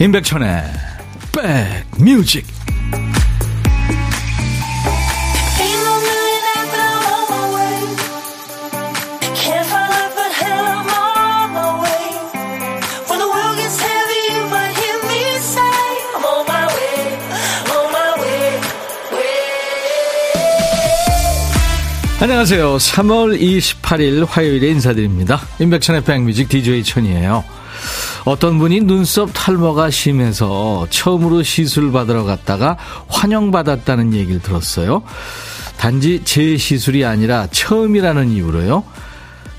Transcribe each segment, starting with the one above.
임백천의 백뮤직 안녕하세요. 3월 28일 화요일에 인사드립니다. 임백천의 백뮤직 DJ 천이에요. 어떤 분이 눈썹 탈모가 심해서 처음으로 시술 받으러 갔다가 환영받았다는 얘기를 들었어요. 단지 재시술이 아니라 처음이라는 이유로요.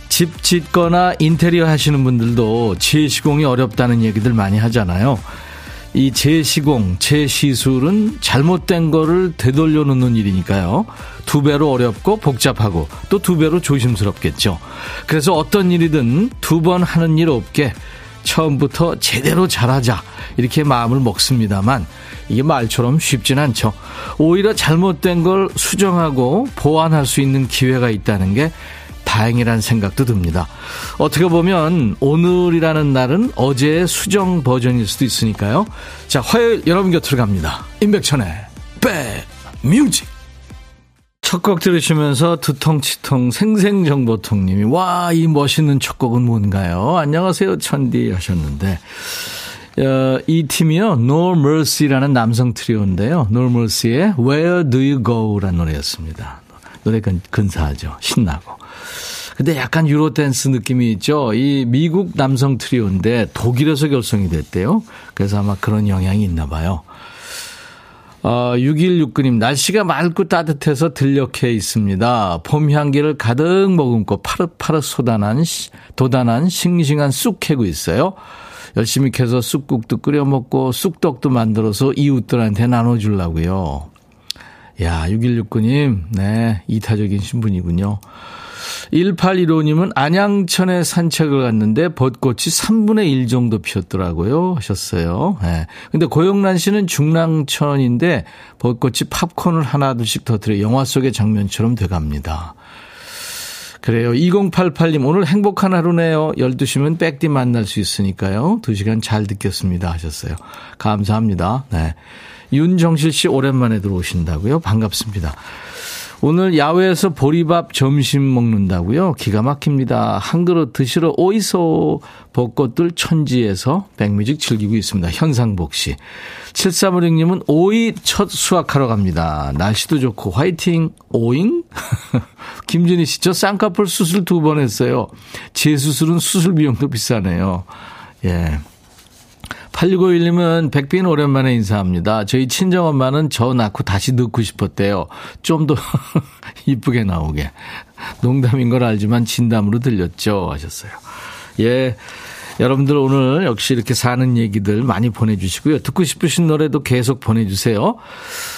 집 짓거나 인테리어 하시는 분들도 재시공이 어렵다는 얘기들 많이 하잖아요. 이 재시공, 재시술은 잘못된 거를 되돌려 놓는 일이니까요. 두 배로 어렵고 복잡하고 또 두 배로 조심스럽겠죠. 그래서 어떤 일이든 두 번 하는 일 없게 처음부터 제대로 잘하자 이렇게 마음을 먹습니다만 이게 말처럼 쉽진 않죠. 오히려 잘못된 걸 수정하고 보완할 수 있는 기회가 있다는 게 다행이라는 생각도 듭니다. 어떻게 보면 오늘이라는 날은 어제의 수정 버전일 수도 있으니까요. 자, 화요일 여러분 곁으로 갑니다. 임백천의 백뮤직 첫 곡 들으시면서 두통치통 생생정보통님이 와 이 멋있는 첫 곡은 뭔가요? 안녕하세요 천디 하셨는데. 어, 이 팀이요 No Mercy라는 남성 트리오인데요. No Mercy의 Where Do You Go라는 노래였습니다. 노래 근, 근사하죠. 신나고. 근데 약간 유로 댄스 느낌이 있죠? 이 미국 남성 트리오인데 독일에서 결성이 됐대요. 그래서 아마 그런 영향이 있나 봐요 어, 6169님, 날씨가 맑고 따뜻해서 들녘해 있습니다. 봄 향기를 가득 머금고 파릇파릇 쏟아난, 도단한 싱싱한 쑥 캐고 있어요. 열심히 캐서 쑥국도 끓여 먹고 쑥떡도 만들어서 이웃들한테 나눠주려고요. 야, 6169님, 네, 이타적인 신분이군요. 1815님은 안양천에 산책을 갔는데 벚꽃이 3분의 1 정도 피었더라고요. 하셨어요. 네. 근데 고영란 씨는 중랑천인데 벚꽃이 팝콘을 하나둘씩 터뜨려 영화 속의 장면처럼 돼갑니다. 그래요. 2088님, 오늘 행복한 하루네요. 12시면 백디 만날 수 있으니까요. 2시간 잘 듣겠습니다. 하셨어요. 감사합니다. 네. 윤정실 씨 오랜만에 들어오신다고요? 반갑습니다. 오늘 야외에서 보리밥 점심 먹는다고요? 기가 막힙니다. 한 그릇 드시러 오이소 벚꽃들 천지에서 백뮤직 즐기고 있습니다. 현상복 씨. 7356님은 오이 첫 수확하러 갑니다. 날씨도 좋고 화이팅 오잉? 김진희 씨, 저 쌍꺼풀 수술 두 번 했어요. 제 수술은 수술 비용도 비싸네요. 예. 8651님은 백빈 오랜만에 인사합니다. 저희 친정엄마는 저 낳고 다시 넣고 싶었대요. 좀 더 이쁘게 나오게. 농담인 걸 알지만 진담으로 들렸죠. 하셨어요. 예. 여러분들 오늘 역시 이렇게 사는 얘기들 많이 보내주시고요. 듣고 싶으신 노래도 계속 보내주세요.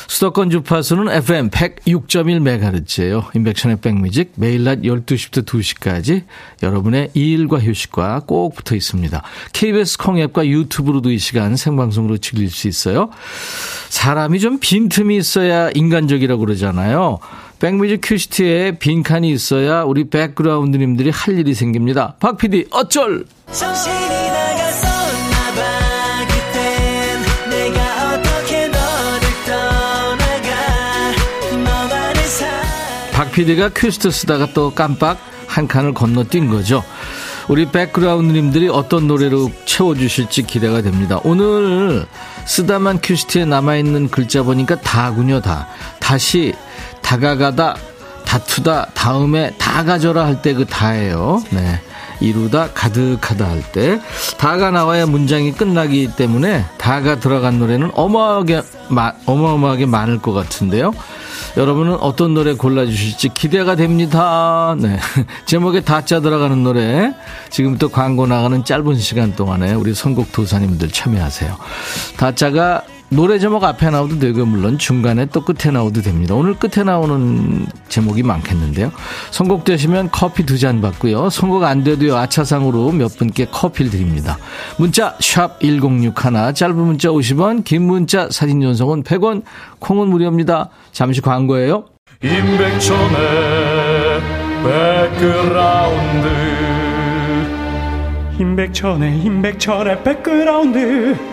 수도권 주파수는 FM 106.1MHz예요. 인백션의 백뮤직 매일 낮 12시부터 2시까지 여러분의 일과 휴식과 꼭 붙어 있습니다. KBS 콩앱과 유튜브로도 이 시간 생방송으로 즐길 수 있어요. 사람이 좀 빈틈이 있어야 인간적이라고 그러잖아요. 백뮤직 큐시티에 빈칸이 있어야 우리 백그라운드님들이 할 일이 생깁니다. 박 PD 어쩔! 박 PD가 큐시트 쓰다가 또 깜빡 한 칸을 건너뛴 거죠. 우리 백그라운드님들이 어떤 노래로 채워주실지 기대가 됩니다. 오늘 쓰다만 큐시트에 남아있는 글자 보니까 다군요, 다. 다시 다가가다, 다투다, 다음에 다 가져라 할 때 그 다예요. 네. 이루다, 가득하다 할 때. 다가 나와야 문장이 끝나기 때문에 다가 들어간 노래는 어마어마하게, 어마어마하게 많을 것 같은데요. 여러분은 어떤 노래 골라주실지 기대가 됩니다. 네. 제목에 다짜 들어가는 노래. 지금부터 광고 나가는 짧은 시간 동안에 우리 선곡 도사님들 참여하세요. 다짜가 노래 제목 앞에 나오도 되고 물론 중간에 또 끝에 나오도 됩니다. 오늘 끝에 나오는 제목이 많겠는데요. 선곡되시면 커피 두 잔 받고요. 선곡 안 돼도요. 아차상으로 몇 분께 커피를 드립니다. 문자 샵 1061, 짧은 문자 50원, 긴 문자 사진 전송은 100원, 콩은 무료입니다. 잠시 광고예요. 임백천의 백그라운드 임백천의 임백천의 백그라운드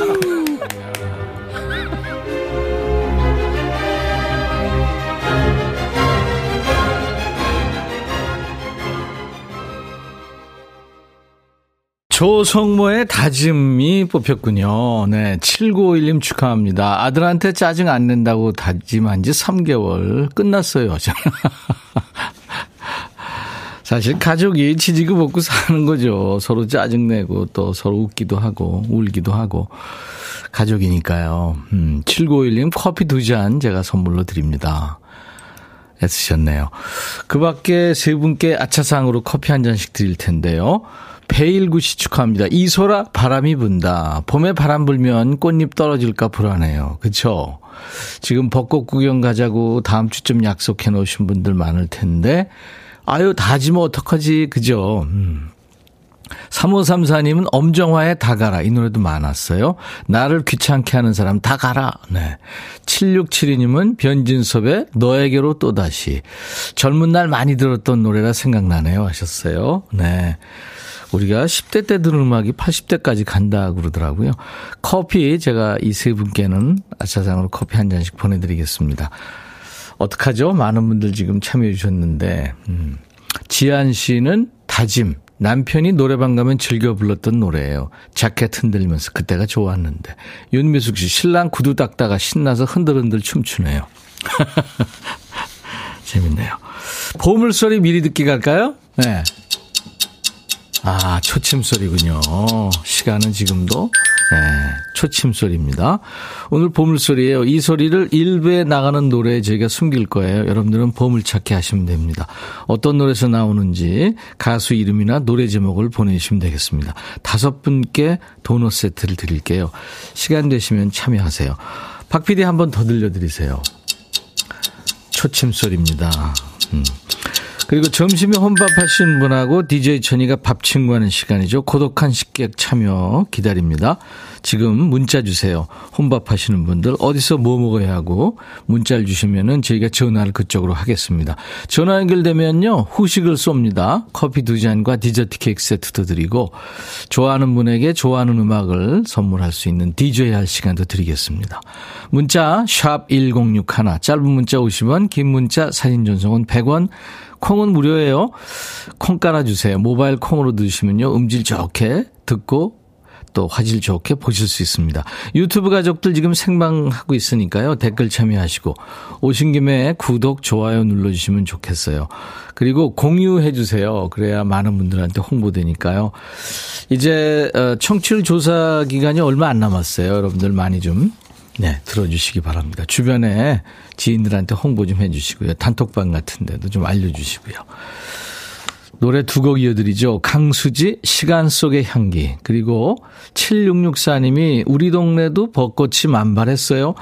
조성모의 다짐이 뽑혔군요. 네. 7951님 축하합니다. 아들한테 짜증 안 낸다고 다짐한 지 3개월 끝났어요. 사실 가족이 지지고 먹고 사는 거죠. 서로 짜증내고 또 서로 웃기도 하고 울기도 하고. 가족이니까요. 음, 7951님 커피 두 잔 제가 선물로 드립니다. 애쓰셨네요. 그 밖에 세 분께 아차상으로 커피 한 잔씩 드릴 텐데요. 배일구 씨 축하합니다. 이소라 바람이 분다. 봄에 바람 불면 꽃잎 떨어질까 불안해요. 그쵸? 지금 벚꽃 구경 가자고 다음 주쯤 약속해 놓으신 분들 많을 텐데, 아유, 다지면 어떡하지, 그죠? 음. 3534님은 엄정화의 다 가라. 이 노래도 많았어요. 나를 귀찮게 하는 사람 다 가라. 네. 7672님은 변진섭의 너에게로 또다시. 젊은 날 많이 들었던 노래라 생각나네요. 하셨어요. 네. 우리가 10대 때 들은 음악이 80대까지 간다 그러더라고요. 커피 제가 이 세 분께는 아차상으로 커피 한 잔씩 보내드리겠습니다. 어떡하죠? 많은 분들 지금 참여해 주셨는데 음. 지한 씨는 다짐. 남편이 노래방 가면 즐겨 불렀던 노래예요. 자켓 흔들면서 그때가 좋았는데. 윤미숙 씨 신랑 구두 닦다가 신나서 흔들흔들 춤추네요. 재밌네요. 보물소리 미리 듣기 갈까요? 네. 아, 초침 소리군요. 시간은 지금도 네, 초침 소리입니다. 오늘 보물 소리예요. 이 소리를 일부에 나가는 노래에 저희가 숨길 거예요. 여러분들은 보물 찾기 하시면 됩니다. 어떤 노래에서 나오는지 가수 이름이나 노래 제목을 보내주시면 되겠습니다. 다섯 분께 도넛 세트를 드릴게요. 시간 되시면 참여하세요. 박 PD 한 번 더 들려드리세요. 초침 소리입니다. 음. 그리고 점심에 혼밥하시는 분하고 DJ 천이가 밥 친구하는 시간이죠. 고독한 식객 참여 기다립니다. 지금 문자 주세요. 혼밥하시는 분들 어디서 뭐 먹어야 하고 문자를 주시면은 저희가 전화를 그쪽으로 하겠습니다. 전화 연결되면요 후식을 쏩니다. 커피 두 잔과 디저트 케이크 세트도 드리고 좋아하는 분에게 좋아하는 음악을 선물할 수 있는 DJ 할 시간도 드리겠습니다. 문자 샵 #1061 짧은 문자 50원, 긴 문자 사진 전송은 100원. 콩은 무료예요. 콩 깔아주세요. 모바일 콩으로 드시면요. 음질 좋게 듣고 또 화질 좋게 보실 수 있습니다. 유튜브 가족들 지금 생방하고 있으니까요. 댓글 참여하시고 오신 김에 구독, 좋아요 눌러주시면 좋겠어요. 그리고 공유해 주세요. 그래야 많은 분들한테 홍보되니까요. 이제 어, 청취율 조사 기간이 얼마 안 남았어요. 여러분들 많이 좀 네, 들어주시기 바랍니다. 주변에 지인들한테 홍보 좀 해주시고요. 단톡방 같은 데도 좀 알려주시고요. 노래 두 곡 이어드리죠. 강수지, 시간 속의 향기. 그리고 7664님이 우리 동네도 벚꽃이 만발했어요.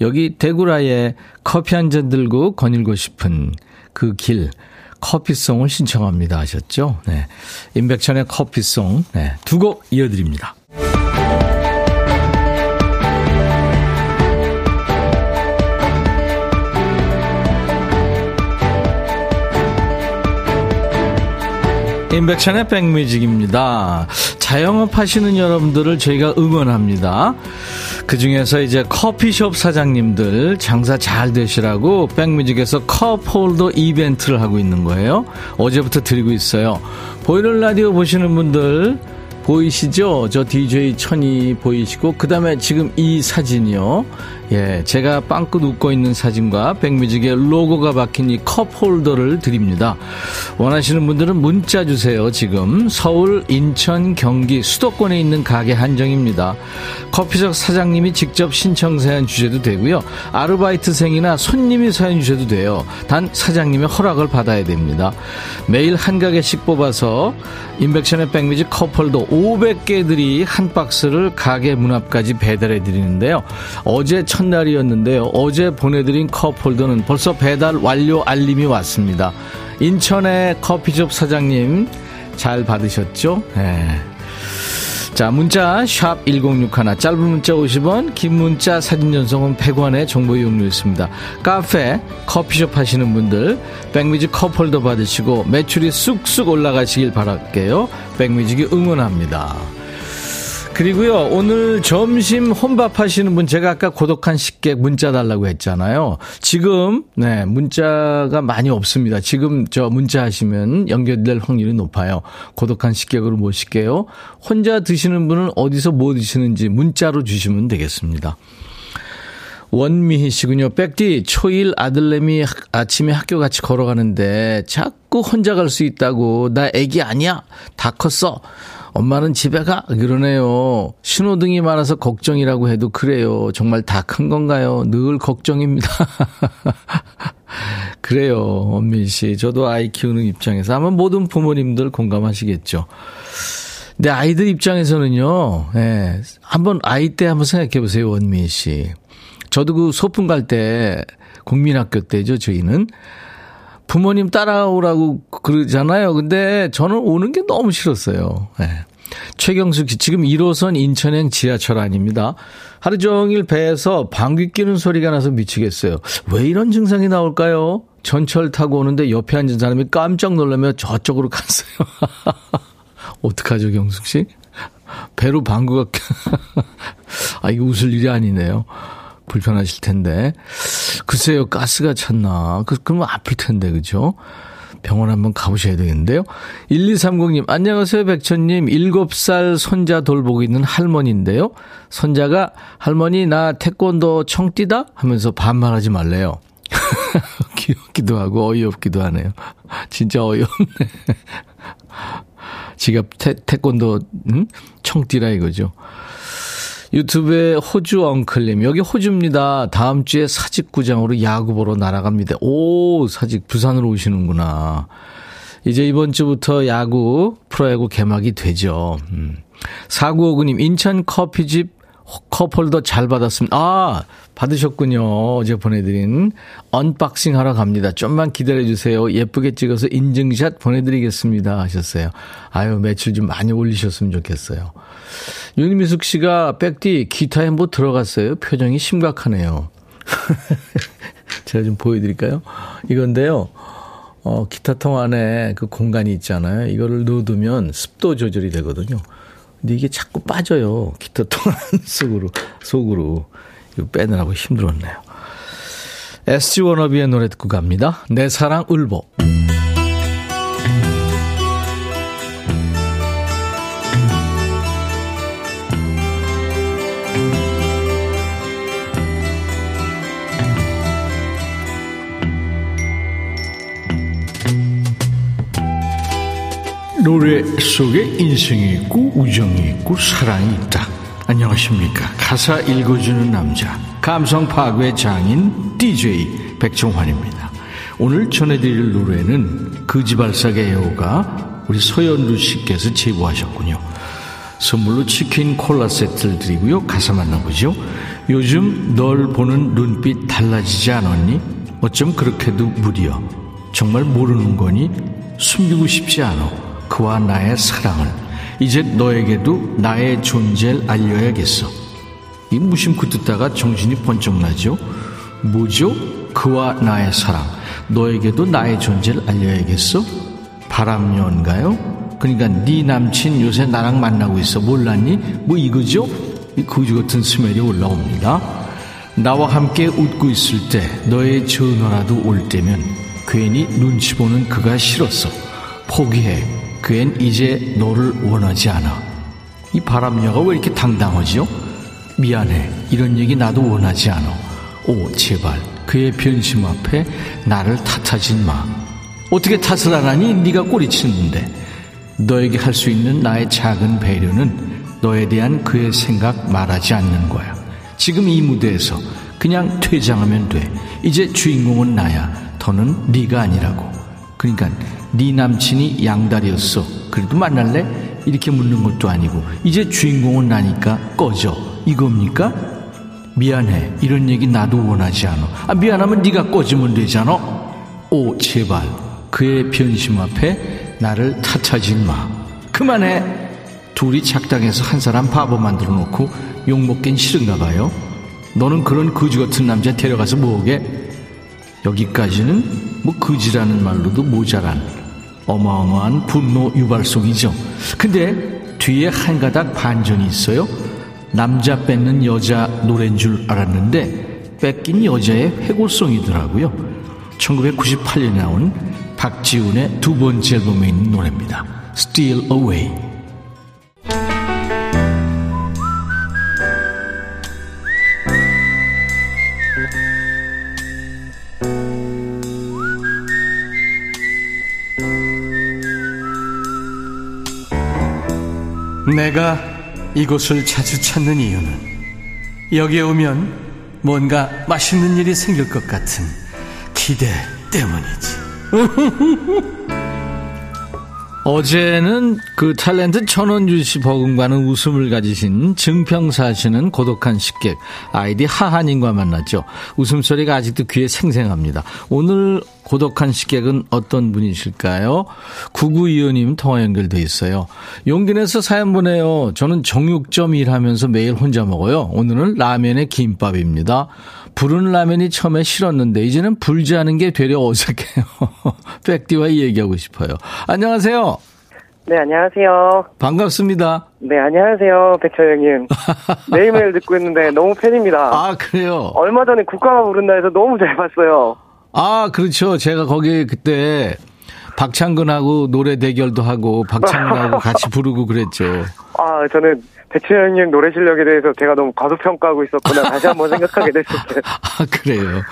여기 대구라에 커피 한 잔 들고 거닐고 싶은 그 길. 커피송을 신청합니다 하셨죠? 네. 임백천의 커피송. 네. 두 곡 이어드립니다. 임백천의 백뮤직입니다. 자영업 하시는 여러분들을 저희가 응원합니다. 그 중에서 이제 커피숍 사장님들 장사 잘 되시라고 백뮤직에서 컵홀더 이벤트를 하고 있는 거예요. 어제부터 드리고 있어요. 보이는 라디오 보시는 분들 보이시죠? 저 DJ 천이 보이시고, 그 다음에 지금 이 사진이요. 예, 제가 빵긋 웃고 있는 사진과 백뮤직의 로고가 박힌 이 컵 홀더를 드립니다. 원하시는 분들은 문자 주세요. 지금 서울, 인천, 경기, 수도권에 있는 가게 한정입니다. 커피숍 사장님이 직접 신청 사연 주셔도 되고요. 아르바이트생이나 손님이 사연 주셔도 돼요. 단 사장님의 허락을 받아야 됩니다. 매일 한 가게씩 뽑아서 임백천의 백뮤직 컵 홀더 500개들이 한 박스를 가게 문 앞까지 배달해 드리는데요. 어제 첫날이었는데요. 어제 보내드린 컵홀더는 벌써 배달 완료 알림이 왔습니다. 인천의 커피숍 사장님 잘 받으셨죠? 네. 자, 문자 샵 1061, 짧은 문자 50원, 긴 문자 사진 전송은 100원의 정보 이용료 있습니다. 카페, 커피숍 하시는 분들 백뮤직 컵홀더 받으시고 매출이 쑥쑥 올라가시길 바랄게요. 백뮤직이 응원합니다. 그리고요, 오늘 점심 혼밥 하시는 분, 제가 아까 고독한 식객 문자 달라고 했잖아요. 지금, 네, 문자가 많이 없습니다. 지금 저 문자 하시면 연결될 확률이 높아요. 고독한 식객으로 모실게요. 혼자 드시는 분은 어디서 뭐 드시는지 문자로 주시면 되겠습니다. 원미희 씨군요. 백디, 초일 아들내미 아침에 학교 같이 걸어가는데 자꾸 혼자 갈 수 있다고. 나 애기 아니야. 다 컸어. 엄마는 집에 가 그러네요. 신호등이 많아서 걱정이라고 해도 그래요. 정말 다 큰 건가요? 늘 걱정입니다. 그래요, 원민 씨. 저도 아이 키우는 입장에서 아마 모든 부모님들 공감하시겠죠. 근데 아이들 입장에서는요, 예, 한번 아이 때 한번 생각해 보세요, 원민 씨. 저도 그 소풍 갈 때, 국민학교 때죠, 저희는. 부모님 따라오라고 그러잖아요. 근데 저는 오는 게 너무 싫었어요. 네. 최경숙 씨, 지금 1호선 인천행 지하철 아닙니다. 하루 종일 배에서 방귀 뀌는 소리가 나서 미치겠어요. 왜 이런 증상이 나올까요? 전철 타고 오는데 옆에 앉은 사람이 깜짝 놀라며 저쪽으로 갔어요. 어떡하죠, 경숙 씨? 배로 방구가, 아, 이거 웃을 일이 아니네요. 불편하실 텐데. 글쎄요, 가스가 찼나. 그, 그러면 아플 텐데, 그죠? 병원 한번 가보셔야 되겠는데요. 1230님, 안녕하세요, 백천님. 7살 손자 돌보고 있는 할머니인데요. 손자가, 할머니, 나 태권도 청 뛰다? 하면서 반말하지 말래요. 귀엽기도 하고 어이없기도 하네요. 진짜 어이없네. 지가 태, 태권도, 응? 청 뛰라 이거죠. 유튜브에 호주 엉클님, 여기 호주입니다. 다음 주에 사직구장으로 야구 보러 날아갑니다. 오, 사직, 부산으로 오시는구나. 이제 이번 주부터 야구, 프로야구 개막이 되죠. 음. 4959님, 인천 커피집 컵홀더 잘 받았습니다. 아, 받으셨군요. 어제 보내드린 언박싱 하러 갑니다. 좀만 기다려주세요. 예쁘게 찍어서 인증샷 보내드리겠습니다. 하셨어요. 아유, 매출 좀 많이 올리셨으면 좋겠어요. 윤미숙 씨가 백디 기타에 뭐 들어갔어요? 표정이 심각하네요. 제가 좀 보여드릴까요? 이건데요. 어, 기타통 안에 그 공간이 있잖아요. 이거를 넣어두면 습도 조절이 되거든요. 근데 이게 자꾸 빠져요. 기타통 안 속으로, 속으로. 이거 빼느라고 힘들었네요. SG 워너비의 노래 듣고 갑니다. 내 사랑 울보. 노래 속에 인생이 있고 우정이 있고 사랑이 있다. 안녕하십니까. 가사 읽어주는 남자. 감성 파괴 장인 DJ 백종환입니다. 오늘 전해드릴 노래는 그지발사계 애호가 우리 서현루 씨께서 제보하셨군요. 선물로 치킨 콜라 세트를 드리고요. 가사 만나보죠. 요즘 널 보는 눈빛 달라지지 않았니? 어쩜 그렇게도 무리여. 정말 모르는 거니? 숨기고 싶지 않아. 그와 나의 사랑을 이제 너에게도 나의 존재를 알려야겠어. 이 무심코 듣다가 정신이 번쩍 나죠. 뭐죠? 그와 나의 사랑. 너에게도 나의 존재를 알려야겠어? 바람연가요? 그러니까 네 남친 요새 나랑 만나고 있어. 몰랐니? 뭐 이거죠? 이 거지 같은 스멜이 올라옵니다. 나와 함께 웃고 있을 때 너의 전화라도 올 때면 괜히 눈치 보는 그가 싫었어. 포기해. 그앤 이제 너를 원하지 않아. 이 바람녀가 왜 이렇게 당당하죠? 미안해. 이런 얘기 나도 원하지 않아. 오, 제발. 그의 변심 앞에 나를 탓하진 마. 어떻게 탓을 안 하니? 네가 꼬리치는데. 너에게 할 수 있는 나의 작은 배려는 너에 대한 그의 생각 말하지 않는 거야. 지금 이 무대에서 그냥 퇴장하면 돼. 이제 주인공은 나야. 더는 네가 아니라고. 그러니까 네 남친이 양다리였어. 그래도 만날래? 이렇게 묻는 것도 아니고 이제 주인공은 나니까 꺼져. 이겁니까? 미안해. 이런 얘기 나도 원하지 않아. 아, 미안하면 네가 꺼지면 되잖아. 오, 제발. 그의 변심 앞에 나를 탓하지 마. 그만해. 둘이 작당해서 한 사람 바보 만들어 놓고 욕먹긴 싫은가 봐요. 너는 그런 거지 같은 남자 데려가서 뭐게? 여기까지는 뭐 거지라는 말로도 모자란 어마어마한 분노 유발속이죠. 근데 뒤에 한 가닥 반전이 있어요. 남자 뺏는 여자 노래인 줄 알았는데 뺏긴 여자의 회고성이더라고요. 1998년에 나온 박지훈의 두 번째 앨범에 있는 노래입니다. Steal Away. 내가 이곳을 자주 찾는 이유는 여기에 오면 뭔가 맛있는 일이 생길 것 같은 기대 때문이지. 어제는 그 탤런트 천원주 씨 버금가는 웃음을 가지신 증평 사시는 고독한 식객 아이디 하하님과 만났죠. 웃음소리가 아직도 귀에 생생합니다. 오늘 고독한 식객은 어떤 분이실까요? 9925님 통화 연결돼 있어요. 용기 내서 사연 보내요. 저는 정육점 일하면서 매일 혼자 먹어요. 오늘은 라면에 김밥입니다. 부른 라면이 처음에 싫었는데 이제는 불지 않은 게 되려 어색해요. 백디와 얘기하고 싶어요. 안녕하세요. 네, 안녕하세요. 반갑습니다. 네, 안녕하세요. 백철영님. 매일매일 듣고 있는데 너무 팬입니다. 아, 그래요? 얼마 전에 국가가 부른다 해서 너무 잘 봤어요. 아, 그렇죠. 제가 거기 그때 박창근하고 노래 대결도 하고 박창근하고 같이 부르고 그랬죠. 아, 저는 배치현님 노래 실력에 대해서 제가 너무 과소평가하고 있었구나 다시 한번 생각하게 됐었어요. 아, 그래요.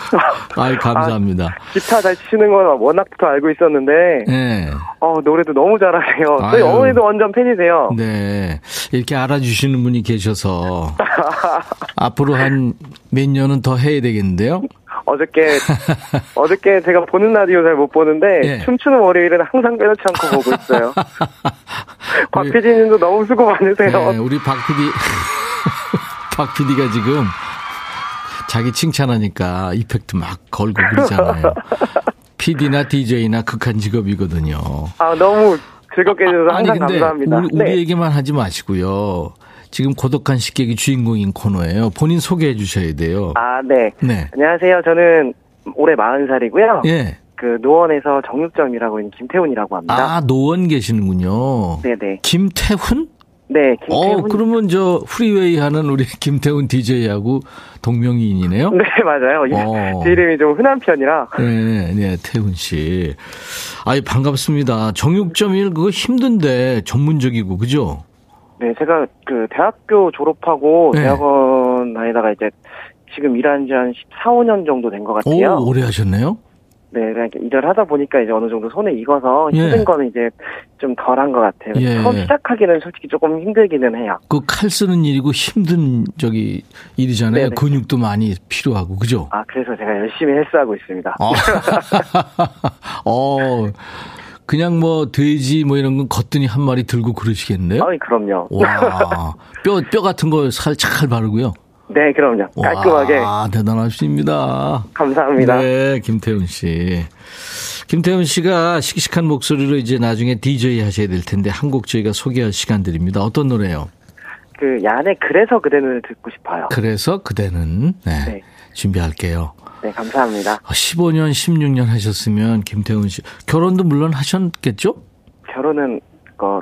아이, 감사합니다. 아, 기타 잘 치는 건 워낙부터 알고 있었는데, 네. 어, 노래도 너무 잘하세요. 저희 아유. 어머니도 완전 팬이세요. 네. 이렇게 알아주시는 분이 계셔서 앞으로 한 몇 년은 더 해야 되겠는데요? 어저께, 어저께 제가 보는 라디오 잘 못 보는데, 예. 춤추는 월요일은 항상 빼놓지 않고 보고 있어요. 곽 PD님도 너무 수고 많으세요. 네, 우리 박 PD, 박 PD가 지금 자기 칭찬하니까 이펙트 막 걸고 그러잖아요. PD나 DJ나 극한 직업이거든요. 아, 너무 즐겁게 해주셔서 아니, 항상 근데 감사합니다. 우리, 네. 우리 얘기만 하지 마시고요. 지금 고독한 식객이 주인공인 코너예요. 본인 소개해 주셔야 돼요. 아, 네. 네. 안녕하세요. 저는 올해 40살이고요. 예. 그 노원에서 정육점이라고 있는 김태훈이라고 합니다. 아, 노원 계시는군요. 네네. 김태훈? 네, 김태훈. 어, 그러면 저 프리웨이 하는 우리 김태훈 DJ하고 동명이인이네요? 네, 맞아요. 어. 제 이름이 좀 흔한 편이라. 네, 네, 태훈 씨. 아이, 반갑습니다. 정육점 일 그거 힘든데 전문적이고, 그죠? 네, 제가 그 대학교 졸업하고 네. 대학원 다니다가 이제 지금 일한 지 한 14, 5년 정도 된것 오, 같아요. 오래 하셨네요? 네, 그러니까 일을 하다 보니까 이제 어느 정도 손에 익어서 예. 힘든 거는 이제 좀 덜한 것 같아요. 예. 처음 시작하기는 솔직히 조금 힘들기는 해요. 그 칼 쓰는 일이고 힘든 저기 일이잖아요. 네네. 근육도 많이 필요하고, 그죠? 아, 그래서 제가 열심히 헬스하고 있습니다. 어. 어, 그냥 뭐 돼지 뭐 이런 건 걷더니 한 마리 들고 그러시겠네요? 아이, 그럼요. 와, 뼈, 뼈 같은 거 살 잘 바르고요. 네, 그럼요. 깔끔하게. 와, 대단하십니다. 감사합니다. 네, 김태훈 씨. 김태훈 씨가 씩씩한 목소리로 이제 나중에 DJ 하셔야 될 텐데 한 곡 저희가 소개할 시간 드립니다. 어떤 노래요? 그 야네 그래서 그대는 듣고 싶어요. 그래서 그대는 네, 네. 준비할게요. 네, 감사합니다. 15년, 16년 하셨으면 김태훈 씨 결혼도 물론 하셨겠죠? 결혼은 그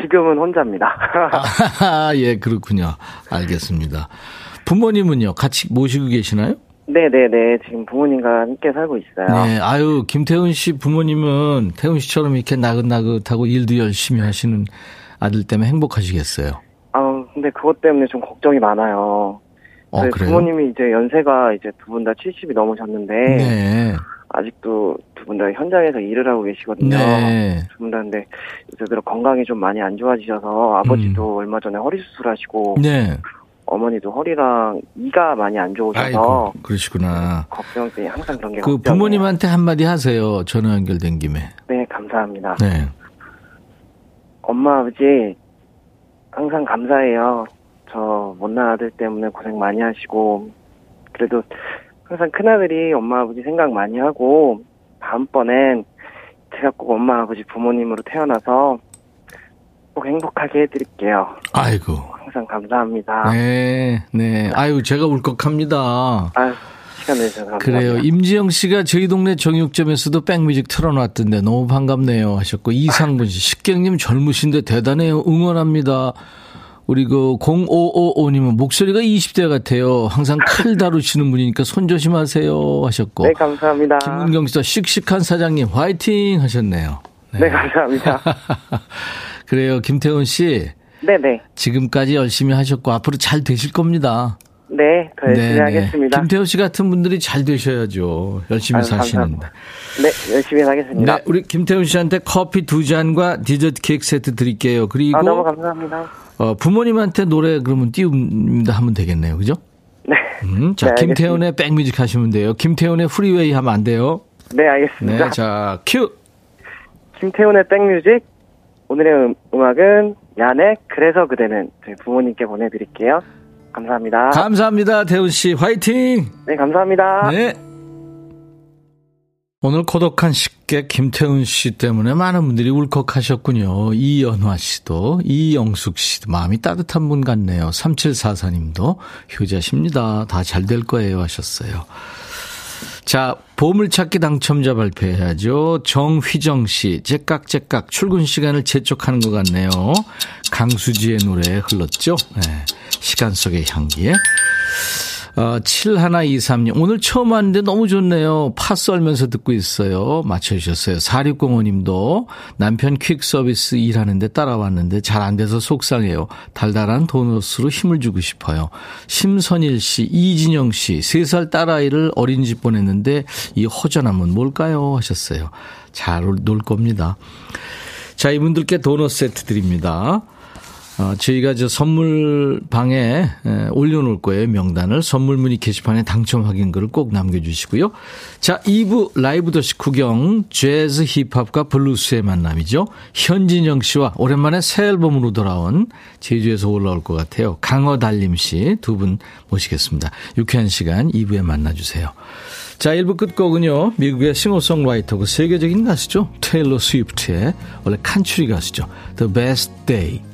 지금은 혼자입니다. 아, 예, 그렇군요. 알겠습니다. 부모님은요, 같이 모시고 계시나요? 네네네. 지금 부모님과 함께 살고 있어요. 네, 아유, 김태훈 씨 부모님은 태훈 씨처럼 이렇게 나긋나긋하고 일도 열심히 하시는 아들 때문에 행복하시겠어요. 아 근데 그것 때문에 좀 걱정이 많아요. 어, 그래요? 부모님이 이제 연세가 이제 두 분 다 70이 넘으셨는데 네. 아직도 두 분 다 현장에서 일을 하고 계시거든요. 네. 두 분 다 근데 요새 들어 건강이 좀 많이 안 좋아지셔서 아버지도 얼마 전에 허리 수술하시고 음. 네. 어머니도 허리랑 이가 많이 안 좋으셔서 아이고, 그러시구나. 걱정이 항상 그런 게 그 걱정이에요. 부모님한테 한마디 하세요. 전화 연결된 김에. 네 감사합니다. 네. 엄마 아버지 항상 감사해요. 저 못난 아들 때문에 고생 많이 하시고 그래도 항상 큰 아들이 엄마 아버지 생각 많이 하고 다음번엔 제가 꼭 엄마, 아버지, 부모님으로 태어나서 꼭 행복하게 해드릴게요. 아이고. 항상 감사합니다. 네, 네. 아유, 제가 울컥합니다. 아유, 시간 내주셔서 감사합니다. 그래요. 임지영 씨가 저희 동네 정육점에서도 백뮤직 틀어놨던데 너무 반갑네요 하셨고 이상분 씨 식객님 젊으신데 대단해요. 응원합니다. 우리 그 0555님은 목소리가 20대 같아요. 항상 칼 다루시는 분이니까 손 조심하세요 하셨고 네, 감사합니다. 김은경 씨도 씩씩한 사장님 화이팅 하셨네요. 네, 감사합니다. 그래요. 김태훈 씨 네네. 지금까지 열심히 하셨고 앞으로 잘 되실 겁니다. 네, 더 열심히 하겠습니다. 김태훈 씨 같은 분들이 잘 되셔야죠. 열심히 아유, 사시는데. 감사합니다. 네, 열심히 하겠습니다. 네, 우리 김태훈 씨한테 커피 두 잔과 디저트 케이크 세트 드릴게요. 그리고 아, 너무 감사합니다. 어, 부모님한테 노래 그러면 띄웁니다 하면 되겠네요. 그죠? 네. 음, 자, 네. 김태훈의 백뮤직 하시면 돼요. 김태훈의 프리웨이 하면 안 돼요. 네, 알겠습니다. 네, 자, 큐. 김태훈의 백뮤직. 오늘의 음, 음악은 야네 그래서 그대는 저희 부모님께 보내드릴게요. 감사합니다. 감사합니다. 태훈 씨. 화이팅! 네, 감사합니다. 네. 오늘 고독한 식객 김태훈 씨 때문에 많은 분들이 울컥하셨군요. 이연화 씨도, 이영숙 씨도 마음이 따뜻한 분 같네요. 3744님도 효자십니다. 다 잘 될 거예요 하셨어요. 자, 보물찾기 당첨자 발표해야죠. 정휘정 씨, 째깍째깍 출근 시간을 재촉하는 것 같네요. 강수지의 노래에 흘렀죠. 네, 시간 속의 향기에. 어, 7123님, 오늘 처음 왔는데 너무 좋네요. 파 썰면서 듣고 있어요. 맞춰주셨어요. 4605님도 남편 퀵 서비스 일하는데 따라왔는데 잘 안 돼서 속상해요. 달달한 도넛으로 힘을 주고 싶어요. 심선일 씨, 이진영 씨, 3살 딸아이를 어린이집 보냈는데 이 허전함은 뭘까요? 하셨어요. 잘 놀 겁니다. 자, 이분들께 도넛 세트 드립니다. 어, 저희가 저 선물 방에 에, 올려놓을 거예요. 명단을. 선물 문의 게시판에 당첨 확인글을 꼭 남겨주시고요. 자, 2부 라이브도 식후경, 재즈 힙합과 블루스의 만남이죠. 현진영 씨와 오랜만에 새 앨범으로 돌아온 제주에서 올라올 것 같아요. 강어 달림 씨 두 분 모시겠습니다. 유쾌한 시간 2부에 만나주세요. 자, 1부 끝곡은요. 미국의 싱어송라이터고 세계적인 가수죠. 테일러 스위프트의 원래 칸츄리 가수죠. The Best Day.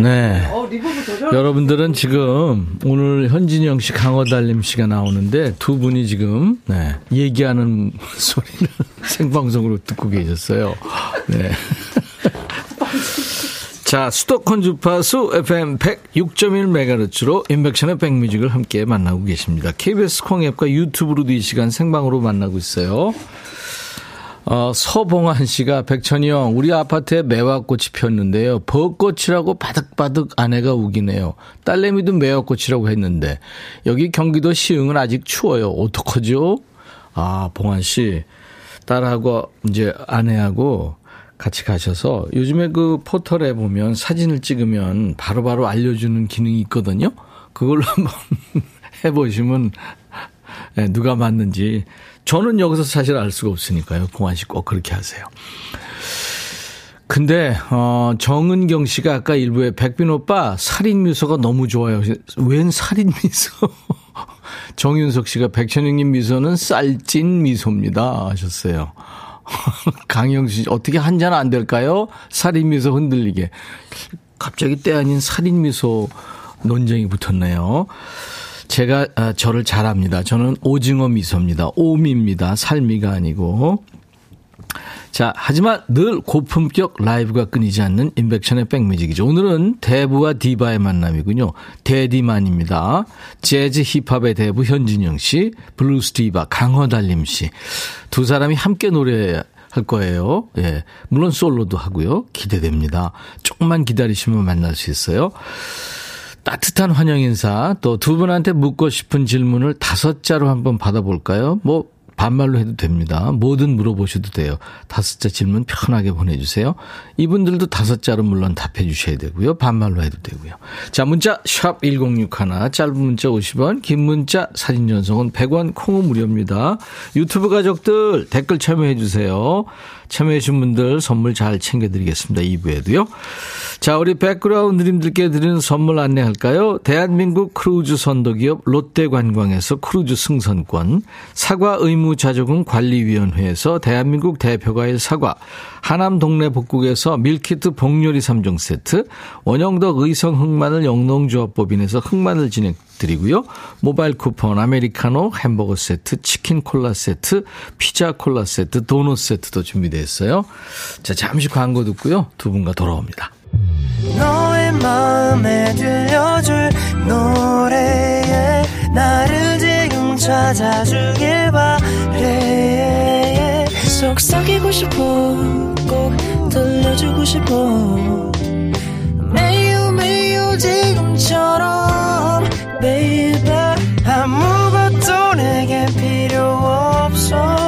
네. 여러분들은 지금 오늘 현진영 씨, 강어달림 씨가 나오는데 두 분이 지금 네, 얘기하는 소리를 생방송으로 듣고 계셨어요. 네. 자, 수도권 주파수 FM 106.1MHz로 인백션의 백뮤직을 함께 만나고 계십니다. KBS 콩앱과 유튜브로도 이 시간 생방으로 만나고 있어요. 어, 서봉환 씨가 백천이 형, 우리 아파트에 매화꽃이 폈는데요. 벚꽃이라고 바득바득 아내가 우기네요. 딸내미도 매화꽃이라고 했는데, 여기 경기도 시흥은 아직 추워요. 어떡하죠? 아, 봉환 씨, 딸하고 이제 아내하고 같이 가셔서 요즘에 그 포털에 보면 사진을 찍으면 바로바로 알려주는 기능이 있거든요. 그걸로 한번 해보시면 네, 누가 맞는지. 저는 여기서 사실 알 수가 없으니까요. 봉환 씨 꼭 그렇게 하세요. 근데 어 정은경 씨가 아까 일부에 백디 오빠 살인 미소가 너무 좋아요. 웬 살인 미소? 정윤석 씨가 백천 형님 미소는 살찐 미소입니다 하셨어요. 강영수 씨 어떻게 한 잔 안 될까요? 살인 미소 흔들리게. 갑자기 때 아닌 살인 미소 논쟁이 붙었네요. 제가 아, 저를 잘 압니다. 저는 오징어 미소입니다. 오미입니다. 살미가 아니고. 자, 하지만 늘 고품격 라이브가 끊이지 않는 임백천의 백뮤직이죠. 오늘은 대부와 디바의 만남이군요. 대디만입니다. 재즈 힙합의 대부 현진영 씨, 블루스 디바 강허달림 씨. 두 사람이 함께 노래 할 거예요. 예. 물론 솔로도 하고요. 기대됩니다. 조금만 기다리시면 만날 수 있어요. 따뜻한 환영 인사, 또 두 분한테 묻고 싶은 질문을 다섯 자로 한번 받아볼까요? 뭐, 반말로 해도 됩니다. 뭐든 물어보셔도 돼요. 다섯 자 질문 편하게 보내주세요. 이분들도 다섯 자로 물론 답해 주셔야 되고요. 반말로 해도 되고요. 자, 문자 샵 1061, 짧은 문자 50원, 긴 문자 사진 전송은 100원, 콩은 무료입니다. 유튜브 가족들 댓글 참여해 주세요. 참여해주신 분들 선물 잘 챙겨드리겠습니다. 2부에도요. 자, 우리 백그라운드님들께 드리는 선물 안내할까요? 대한민국 크루즈 선도기업 롯데관광에서 크루즈 승선권, 사과 의무 자조금 관리위원회에서 대한민국 대표과일 사과, 하남 동네 복국에서 밀키트 복요리 3종 세트, 원형덕 의성 흑마늘 영농조합법인에서 흑마늘 진행 드리고요. 모바일 쿠폰, 아메리카노, 햄버거 세트, 치킨 콜라 세트, 피자 콜라 세트, 도넛 세트도 준비되어 있어요. 자, 잠시 광고 듣고요. 두 분과 돌아옵니다. 너의 마음에 들려줄 노래에 나를 지금 찾아주길 바래 속삭이고 싶어 꼭 들려주고 싶어 매우 매우 지금처럼 baby 아무것도 내게 필요 없어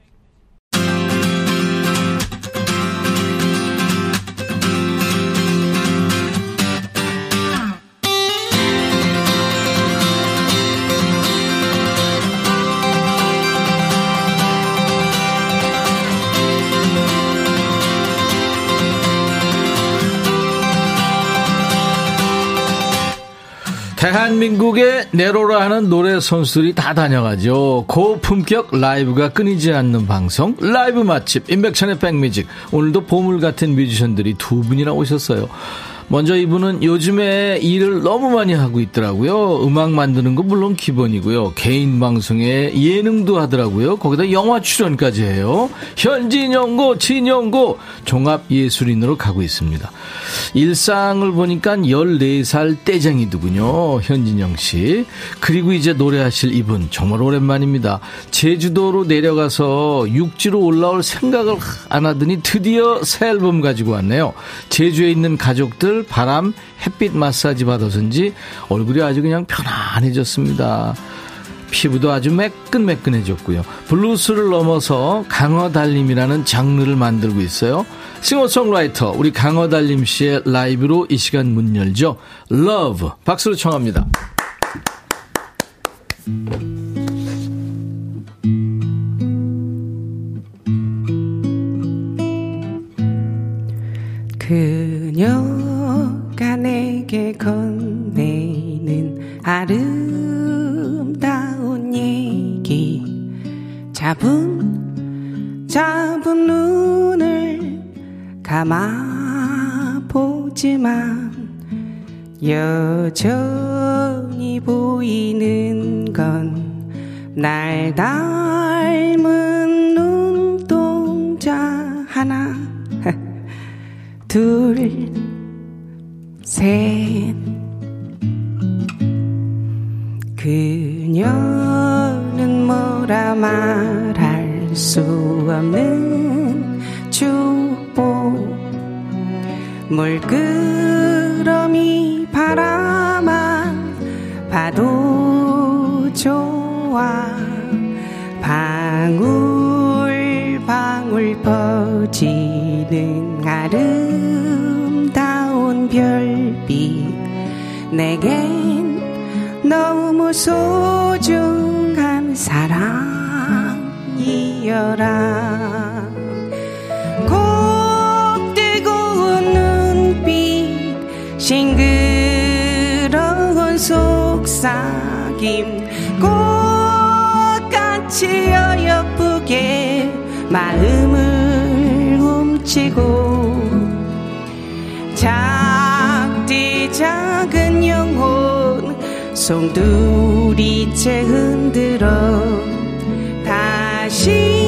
대한민국의 내로라 하는 노래 선수들이 다 다녀가죠. 고품격 라이브가 끊이지 않는 방송, 라이브 맛집, 인백천의 백뮤직. 오늘도 보물 같은 뮤지션들이 두 분이나 오셨어요. 먼저 이분은 요즘에 일을 너무 많이 하고 있더라고요. 음악 만드는 거 물론 기본이고요. 개인 방송에 예능도 하더라고요. 거기다 영화 출연까지 해요. 현진영고, 진영고 종합 예술인으로 가고 있습니다. 일상을 보니까 14살 떼쟁이더군요. 현진영 씨. 그리고 이제 노래하실 이분 정말 오랜만입니다. 제주도로 내려가서 육지로 올라올 생각을 안 하더니 드디어 새 앨범 가지고 왔네요. 제주에 있는 가족들 바람 햇빛 마사지 받아서인지 얼굴이 아주 그냥 편안해졌습니다. 피부도 아주 매끈매끈해졌고요. 블루스를 넘어서 강허달림이라는 장르를 만들고 있어요. 싱어송라이터 우리 강어달림 씨의 라이브로 이 시간 문 열죠. Love 박수로 청합니다. 그 아름다운 얘기 잡은 잡은 눈을 감아 보지만 여전히 보이는 건 날 닮은 눈동자 하나 둘, 셋. 그녀는 뭐라 말할 수 없는 축복. 물끄러미 바라만 봐도 좋아. 방울 방울 퍼지는 아름다운 별빛 내겐 너무 소중한 사랑이여라. 곱대고 눈빛 싱그러운 속 속삭임 꽃같이 어여쁘게 마음을 훔치고 송두리째 흔들어 다시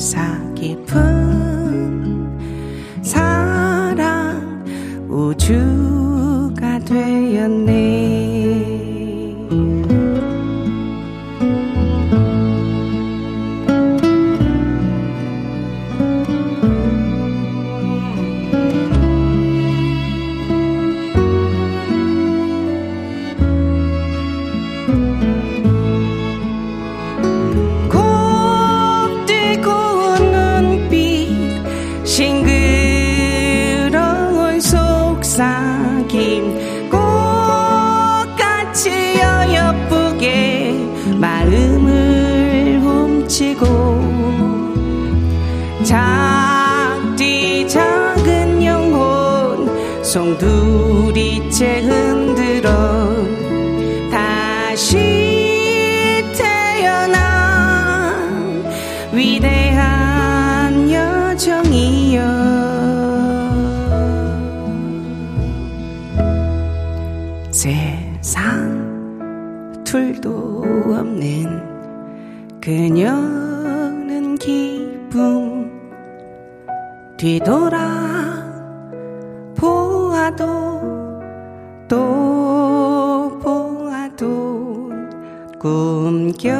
샘솟 속삭임 꽃같이 어여쁘게 마음을 훔치고 작디 작은 영혼 송두리째 흔 뒤돌아 보아도 또 보아도 꿈결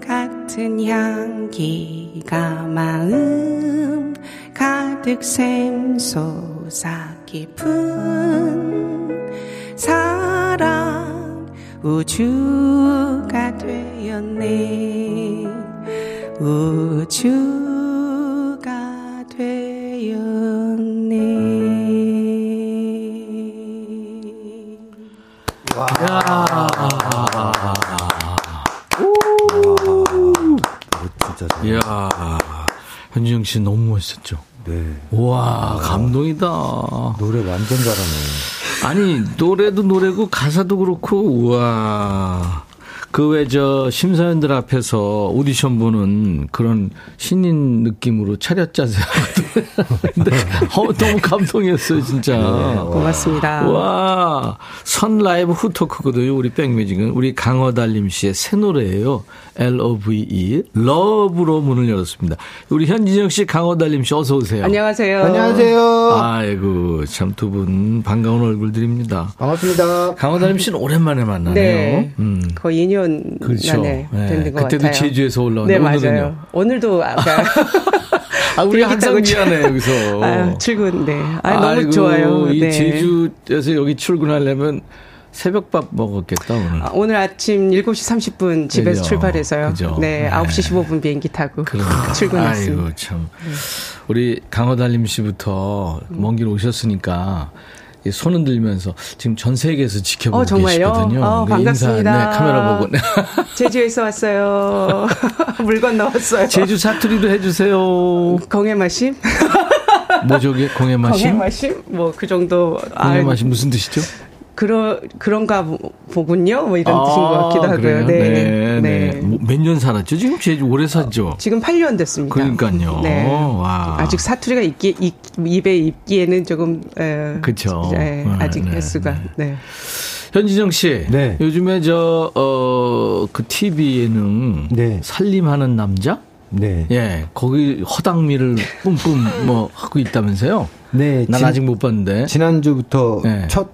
같은 향기가 마음 가득 샘솟아 깊은 사랑 우주가 되었네. 우주 현지영 씨 너무 멋있었죠? 네. 우와, 감동이다. 노래 완전 잘하네. 아니, 노래도 노래고 가사도 그렇고, 우와. 그 외 저 심사위원들 앞에서 오디션 보는 그런 신인 느낌으로 차렷 자세 근데 어, 너무 감동이었어요, 진짜. 고맙습니다. 와, 선 라이브 후토크거든요. 우리 백뮤직은 우리 강어달님 씨의 새 노래예요. L-O-V-E. 러브로 문을 열었습니다. 우리 현진영 씨, 강어달님 씨 어서 오세요. 안녕하세요. 안녕하세요. 아이고, 참 두 분 반가운 얼굴들입니다. 반갑습니다. 강어달님 씨는 오랜만에 만나네요. 네. 음. 거의 2년 그렇죠. 만에 네. 된것 그때도 같아요. 제주에서 네, 올라왔는데 오늘은요? 맞아요. 오늘도 아까 아, 우리 항상 미안해, 여기서. 아유, 출근, 네. 아, 너무 아이고, 좋아요. 이 네. 제주에서 여기 출근하려면 새벽밥 먹었겠다, 오늘. 아, 오늘 아침 7시 30분 집에서 그죠. 출발해서요. 그죠. 네, 네. 9시 15분 비행기 타고 그러니까. 출근했습니다. 아이고, 참. 우리 강호달님 씨부터 먼 길 오셨으니까 이 손 흔 들면서 지금 전 세계에서 지켜보고 어, 정말요? 계시거든요. 어, 네, 반갑습니다. 인사, 네, 카메라 보고. 제주에서 왔어요. 물 건너왔어요. 제주 사투리도 해주세요. 공해 마심? 뭐죠, 그게? 공해 마심? 공해 마심? 뭐 그 정도. 아, 공해 마심 무슨 뜻이죠? 그러, 그런가 보- 보군요. 뭐 이런 뜻인 것 같기도 하고요. 아, 그래요? 네. 네. 네. 네. 몇년 살았죠? 지금 제주 오래 살죠? 지금 8년 됐습니다. 그러니까요. 네. 와. 아직 사투리가 있기, 입, 입에 입기에는 조금, 에, 그쵸. 네, 네, 아직 네, 횟수가, 네. 현진영 씨. 네. 요즘에 저, 어, 그 TV 예능. 네. 살림하는 남자? 네. 예. 거기 허당미를 뿜뿜 뭐 하고 있다면서요? 네. 난 진- 아직 못 봤는데. 지난주부터 네. 첫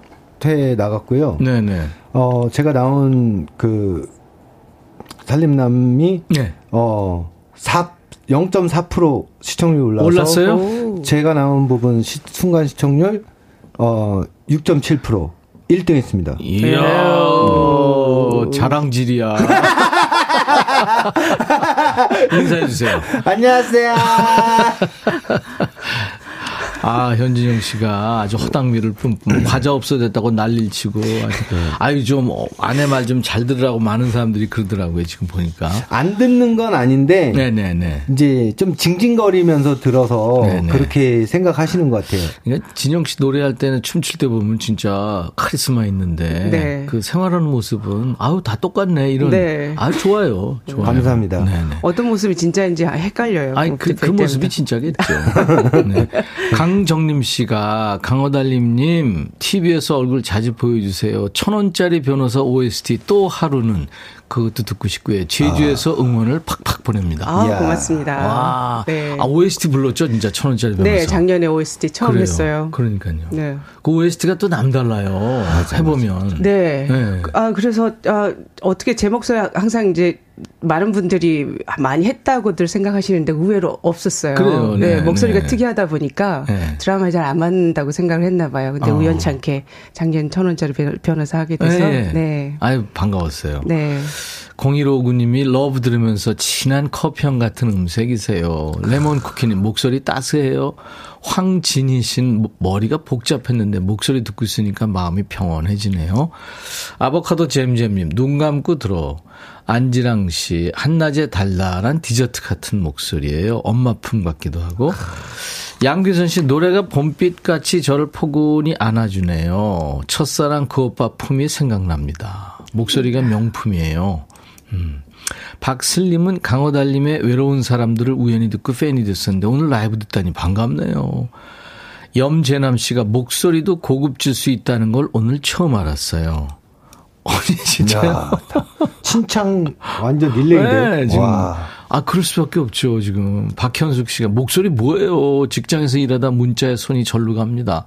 회 나갔고요. 네네. 어, 제가 나온 그 살림남이 네. 어, 사0.4% 시청률 올라서 올랐어요? 제가 나온 부분 시- 순간 시청률 어 6.7% 1등 했습니다. 이야, 자랑질이야. 인사해 주세요. 안녕하세요. 아, 현진영 씨가 아주 허당미를 뿜뿜. 과자 없어졌다고 난리를 치고. 아주, 아유, 좀, 어, 아내 말 좀 잘 들으라고 많은 사람들이 그러더라고요, 지금 보니까. 안 듣는 건 아닌데 네네네. 이제 좀 징징거리면서 들어서 네네. 그렇게 생각하시는 것 같아요. 그러니까 진영 씨 노래할 때는 춤출 때 보면 진짜 카리스마 있는데 네. 그 생활하는 모습은 아우 다 똑같네 이런 네. 아 좋아요 좋아요 감사합니다. 네네. 어떤 모습이 진짜인지 헷갈려요. 아니 그, 그때 그 모습이. 진짜겠죠. 네. 강 정림 씨가 강호달님님 TV에서 얼굴 자주 보여주세요. 천 원짜리 변호사 OST 또 하루는 그것도 듣고 싶고요. 제주에서 응원을 팍팍 보냅니다. 아, 이야. 고맙습니다. 와, 네. 아 OST 불렀죠, 진짜 천 원짜리 변호사. 네, 작년에 OST 처음 그래요. 했어요. 그러니까요. 네. 그 OST가 또 남달라요. 해보면. 네. 네. 아, 그래서, 아, 어떻게 제 목소리 항상 이제 많은 분들이 많이 했다고들 생각하시는데 의외로 없었어요. 그래요. 네, 목소리가 네. 특이하다 보니까 네. 드라마에 잘 안 맞는다고 생각을 했나 봐요. 근데 어. 우연찮게 작년 천 원짜리 변- 변호사 하게 돼서. 네. 네. 아유, 반가웠어요. 네. 0159님이 Love 들으면서 진한 커피향 같은 음색이세요. 레몬 쿠키님 목소리 따스해요. 황진희 씨는 머리가 복잡했는데 목소리 듣고 있으니까 마음이 평온해지네요. 아보카도 잼잼님 눈 감고 들어. 안지랑 씨 한낮에 달달한 디저트 같은 목소리예요. 엄마 품 같기도 하고. 양규선 씨 노래가 봄빛 같이 저를 포근히 안아주네요. 첫사랑 그 오빠 품이 생각납니다. 목소리가 명품이에요. 음. 박슬림은 강호달님의 외로운 사람들을 우연히 듣고 팬이 됐었는데 오늘 라이브 듣다니 반갑네요. 염재남 씨가 목소리도 고급질 수 있다는 걸 오늘 처음 알았어요. 아니 진짜요? 야, 칭찬 완전 릴레이인데요. 네, 지금. 와. 아, 그럴 수밖에 없죠, 지금. 박현숙 씨가 목소리 뭐예요? 직장에서 일하다 문자에 손이 절로 갑니다.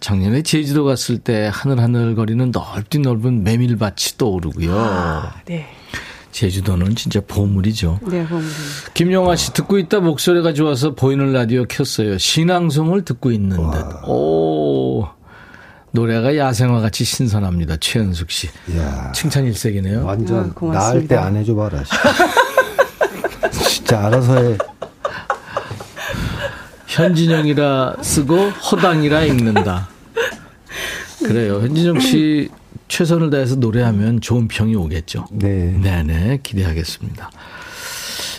작년에 제주도 갔을 때 하늘하늘 거리는 넓디 넓은 메밀밭이 떠오르고요. 네. 제주도는 진짜 보물이죠. 네, 그럼. 김영화 씨 듣고 있다 목소리가 좋아서 보이는 라디오 켰어요. 신앙송을 듣고 있는 듯. 오. 노래가 야생화 같이 신선합니다. 최현숙 씨. 이야. 칭찬 일색이네요. 완전 아, 고맙습니다. 나을 때 안 해줘 봐라. 진짜 알아서 해. 현진영이라 쓰고 허당이라 읽는다. 그래요. 현진영 씨 최선을 다해서 노래하면 좋은 평이 오겠죠. 네. 네네 기대하겠습니다.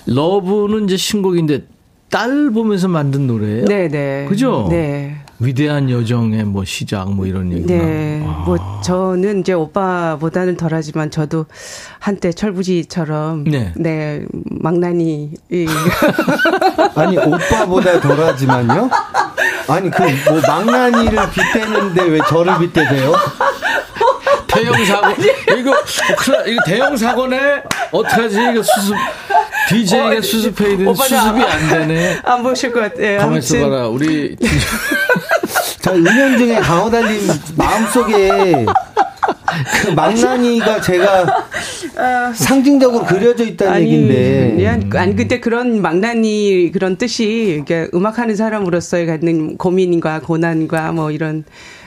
러브는 이제 신곡인데 딸 보면서 만든 노래예요. 네, 네. 그죠? 네. 위대한 여정의 뭐 시작 뭐 이런 얘기가. 네. 아. 뭐 저는 이제 오빠보다는 덜하지만 저도 한때 철부지처럼 네. 네, 망나니 이 아니 오빠보다 덜하지만요. 아니 그 뭐 망나니를 빗대는데 왜 저를 빗대세요? 대형 사고. 이거 이거 대형 사고네? 어떡하지? 이거 수습 DJ가 어, 수습해야 오빠는 수습이 안- 안 되네. 안 보실 것 같아요. 가만 있어 아무튼. 봐라 우리 저 은연중에 강호달님 마음속에 그 망나니가 제가 상징적으로 그려져 있다는 얘기인데. 그냥, 아니 근데 그런 망나니 그런 뜻이 이게 음악하는 사람으로서의 갖는 고민과 고난과 뭐 이런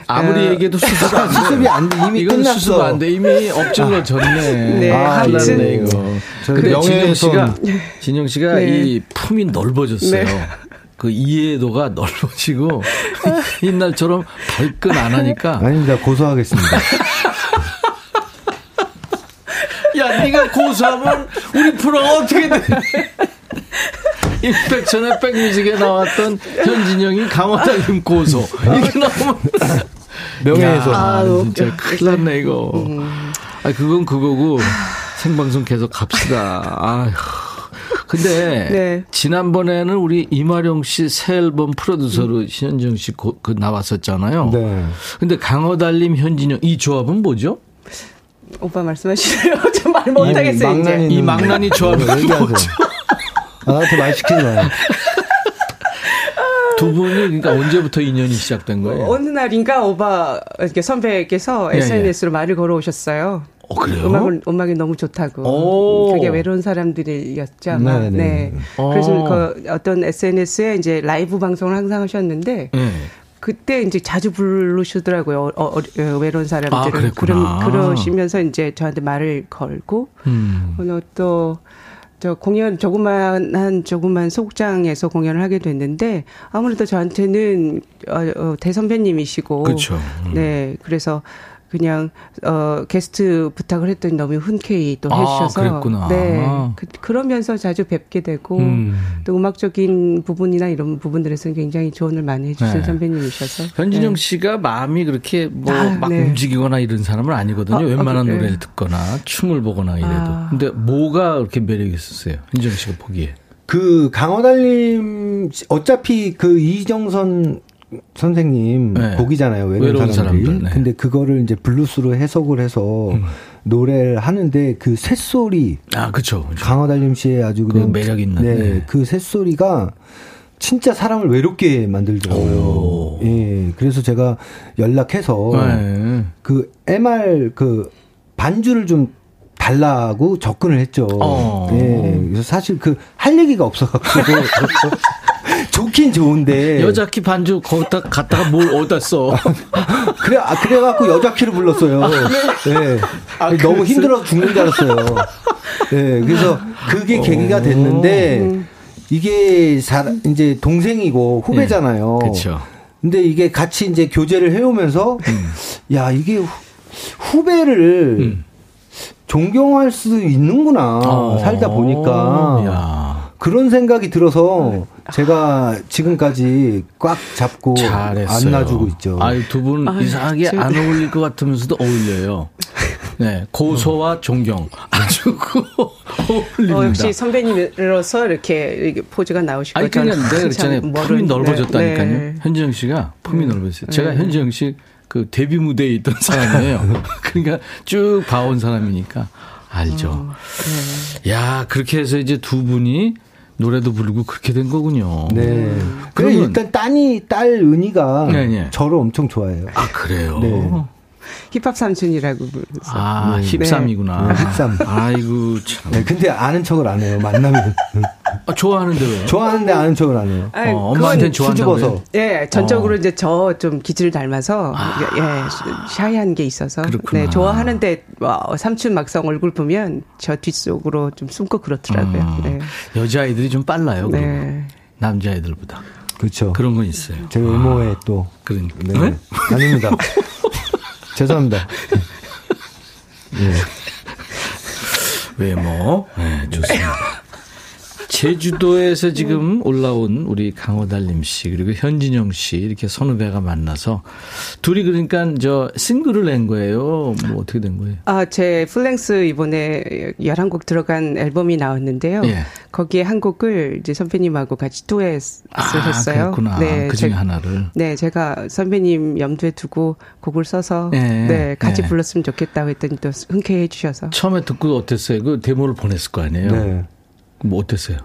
아무리 어, 얘기해도 수습 안 돼. 수습이 안 돼. 이미 이건 끝났어. 수습 안 돼. 이미 엎질러 졌네. 네, 아, 하여튼. 큰일났네, 이거. 저 근데 진영. 씨가 진영 씨가 네. 이 품이 넓어졌어요. 네. 그 이해도가 넓어지고 옛날처럼 발끈 안 하니까 아닙니다. 고소하겠습니다. 야, 네가 고소하면 우리 프로가 어떻게 돼? 임백천의 백뮤직에 나왔던 현진영이 강화달님 고소. 이게 나오면. 명예훼손. 야, 진짜 큰일 났네, 이거. 아, 그건 그거고, 생방송 계속 갑시다. 아휴. 근데, 네. 지난번에는 우리 이마령 씨새 앨범 프로듀서로 현진영 씨 고- 그 나왔었잖아요. 네. 근데 강화달님, 현진영, 이 조합은 뭐죠? 오빠 말씀하시래요. 좀말 못하겠어요 이제. 망나니는 이 망나니 조합은. 뭐죠? 아, 나한테 말 시키지 마요. 두 분이 그러니까 언제부터 인연이 시작된 거예요? 어느 날인가 이렇게 선배께서 예, SNS로 말을 걸어오셨어요. 어, 그래요? 음악을 음악이 너무 좋다고. 오. 그게 외로운 사람들이었죠. 아마. 네, 네. 네. 어. 그래서 그 어떤 SNS에 이제 라이브 방송을 항상 하셨는데 네. 그때 이제 자주 부르시더라고요. 어, 어, 어, 외로운 사람들을. 아. 그러, 그러시면서 이제 저한테 말을 걸고 음. 오늘 또, 저 공연, 조그만, 한 조그만 소극장에서 공연을 하게 됐는데, 아무래도 저한테는, 어, 어, 대선배님이시고. 그쵸. 음. 네, 그래서 그냥, 어, 게스트 부탁을 했더니 너무 흔쾌히 또 아, 해주셔서. 그랬구나. 네. 그, 그러면서 자주 뵙게 되고, 음. 또 음악적인 부분이나 이런 부분들에서는 굉장히 조언을 많이 해주신 네. 선배님이셔서. 현진영 네. 씨가 마음이 그렇게 뭐 아, 막 네. 움직이거나 이런 사람은 아니거든요. 아, 아, 웬만한 그래요? 노래를 듣거나 춤을 보거나 이래도. 아. 근데 뭐가 그렇게 매력이 있었어요? 현진영 씨가 보기에. 그 강호달님 어차피 그 이정선 선생님 네. 곡이잖아요 외로운, 사람들이. 사람들, 네. 근데 그거를 이제 블루스로 해석을 해서 음. 노래를 하는데 그 쇳소리 아. 그쵸. 강호달님 씨의 아주 그 그냥 매력 있는, 네, 네. 그 쇳소리가 진짜 사람을 외롭게 만들더라고요. 오. 예, 그래서 제가 연락해서 네. 그 MR 그 반주를 좀 달라고 접근을 했죠. 어. 예, 그래서 사실 그 할 얘기가 없어갖고 좋긴 좋은데 여자 키 반주 거기다 갖다가 뭘 어디다 써? 그래 아, 그래 갖고 여자 키를 불렀어요. 예, 아, 너무? 힘들어서 죽는 줄 알았어요. 예, 그래서 그게 계기가 됐는데 이게 사, 이제 동생이고 후배잖아요. 네. 그쵸. 근데 이게 같이 이제 교제를 해오면서 야 이게 후, 후배를 음. 존경할 수 있는구나 어. 살다 보니까 야. 그런 생각이 들어서 제가 지금까지 꽉 잡고 잘했어요. 안 놔주고 있죠. 아유, 두분 아유, 이상하게 저- 안 어울릴 것 같으면서도 어울려요. 네. 고소와 존경. 아주 그 어울립니다. 어, 역시 선배님으로서 이렇게, 이렇게 포즈가 나오시고. 아니, 그냥 저는 내가 그랬잖아요. 항상 품이 넓어졌다니까요. 네. 현지영 씨가 품이 네. 넓어졌어요. 제가 네. 현지영 씨 그 데뷔 무대에 있던 사람이에요. 그러니까 쭉 봐온 사람이니까 알죠. 어, 네. 야, 그렇게 해서 이제 두 분이 노래도 부르고 그렇게 된 거군요. 네. 그래 일단 딸이 딸 은희가 네, 네. 저를 엄청 좋아해요. 아, 그래요? 네. 힙합 삼촌이라고 부르면서. 아, 네. 힙삼이구나. 네, 힙삼. 아이고, 참. 네, 근데 아는 척을 안 해요. 만나면 아, 좋아하는데 왜? 좋아하는데 아는 척을 안 해요. 아니, 어, 엄마한테는 좋아한다고? 예, 전적으로 어. 이제 저 좀 기질을 닮아서 예, 샤이한 게 있어서 그렇구나. 네, 좋아하는데 와, 삼촌 막상 얼굴 보면 저 뒷속으로 좀 숨고 그렇더라고요. 어, 네. 여자아이들이 좀 빨라요. 네. 남자아이들보다. 그렇죠. 그런 건 있어요. 제 외모에 또 그러니까. 네. 네? 아닙니다. 죄송합니다. 네. 외모. 네, 좋습니다. 제주도에서 지금 올라온 우리 강허달림 씨 그리고 현진영 씨 이렇게 선후배가 만나서 둘이 그러니까 저 싱글을 낸 거예요. 뭐 어떻게 된 거예요? 아, 제 full-length 이번에 11곡 들어간 앨범이 나왔는데요. 예. 거기에 한 곡을 이제 선배님하고 같이 듀엣을 아, 했어요. 그렇구나. 그 중에 하나를. 네, 제가 선배님 염두에 두고 곡을 써서 예, 네, 같이 예. 불렀으면 좋겠다고 했더니 또 흔쾌히 해 주셔서. 처음에 듣고 어땠어요? 그 데모를 보냈을 거 아니에요? 네. 뭐 어땠어요?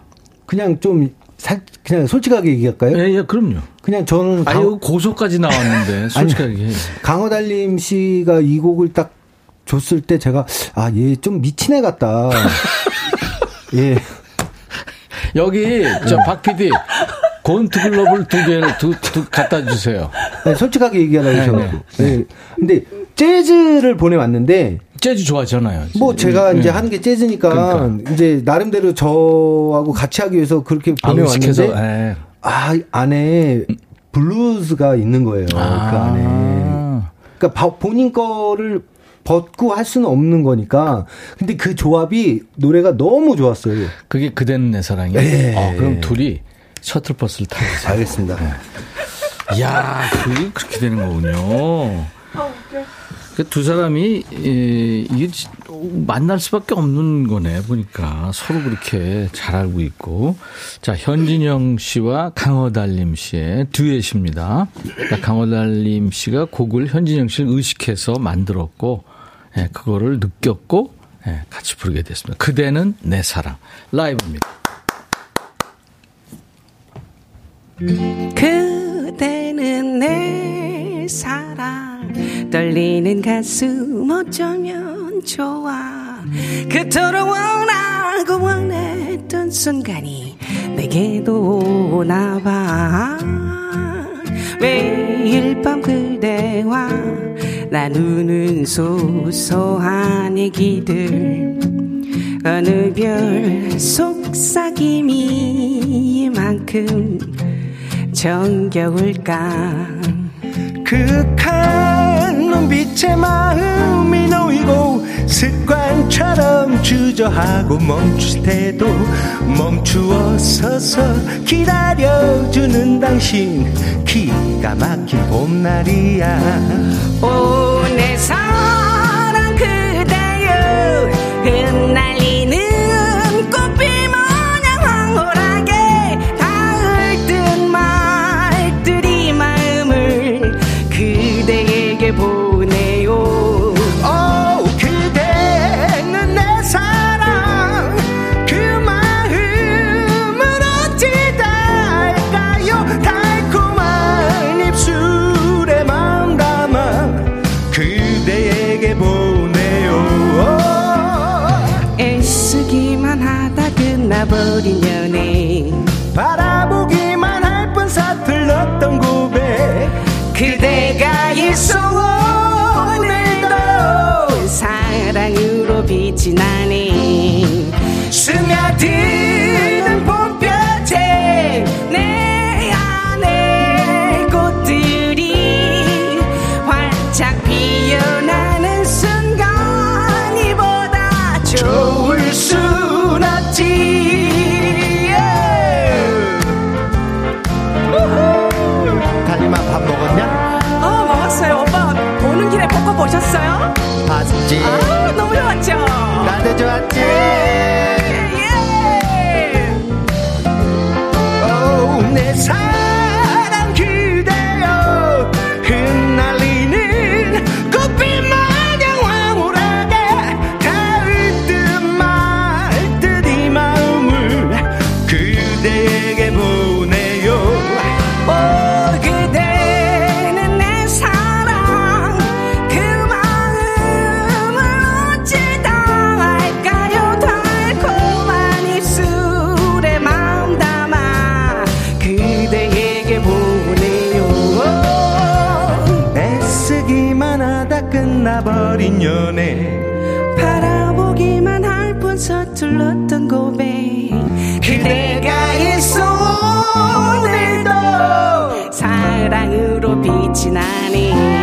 그냥 좀 살, 그냥 솔직하게 얘기할까요? 예, 예, 그럼요. 그냥 저는 강, 아유 고소까지 나왔는데 솔직하게 해. 강호달님 씨가 이 곡을 딱 줬을 때 제가 아 얘 좀 미친 애 같다. 예. 여기 저박 PD 곤트 글러브를 두 개를 두, 두 갖다 주세요. 네, 솔직하게 얘기하라고 네, 하셔가지고. 네. 근데 재즈를 보내왔는데 재즈 좋아하잖아요. 뭐 제가 네. 이제 하는 게 재즈니까 그러니까. 이제 나름대로 저하고 같이 하기 위해서 그렇게 아, 보내왔는데 예. 아 안에 블루스가 있는 거예요 그 아. 안에. 그러니까 바- 본인 거를 벗고 할 수는 없는 거니까. 근데 그 조합이 노래가 너무 좋았어요. 그게 그대는 내 사랑이에요. 네. 어, 그럼 둘이 셔틀버스를 타고 가세요. 알겠습니다. 이야, 그게 그렇게 되는 거군요. 그두 사람이 이- 이게 지- 만날 수밖에 없는 거네 보니까 서로 그렇게 잘 알고 있고 자 현진영 씨와 강허달님 씨의 듀엣입니다. 강허달님 씨가 곡을 현진영 씨를 의식해서 만들었고 예, 그거를 느꼈고 예, 같이 부르게 됐습니다. 그대는 내 사랑 라이브입니다. 그대는 내 사랑 떨리는 가슴 어쩌면 참 좋아. 그토록 원하고 원했던 순간이 내게도 오나 봐. 매일 밤 그대와 나누는 소소한 얘기들. 어느 별 속삭임이 이만큼 정겨울까? 극한 눈빛에 마음이 놓이고 습관처럼 주저하고 멈출 때도 멈추어 서서 기다려주는 당신 기가 막힌 봄날이야. 오 빛이 나네 스며드는 봄볕에 내 안에 꽃들이 활짝 피어나는 순간 이보다 좋을 순 없지 달리마 밥 먹었냐? 어 먹었어요 오빠 오는 길에 벚꽃 보셨어요? 봤지 아 서툴렀던 고백. 그대가 있어 오늘도 사랑으로 빛이 나네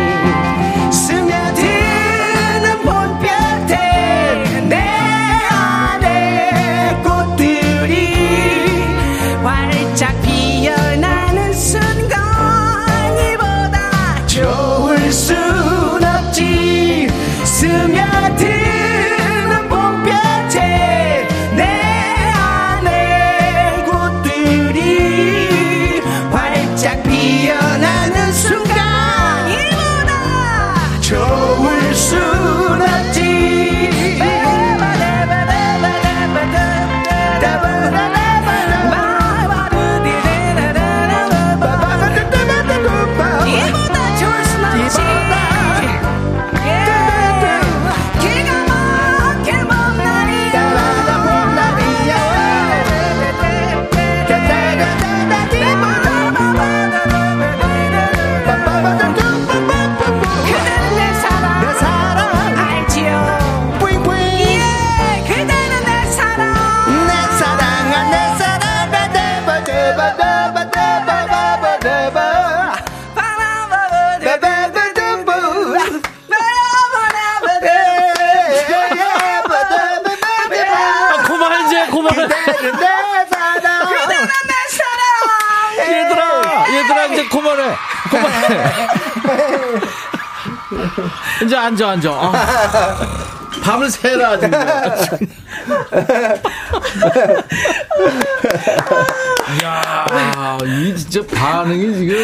앉아 앉아. 아. 밤을 새라 진짜. 이야, 이 진짜 반응이 지금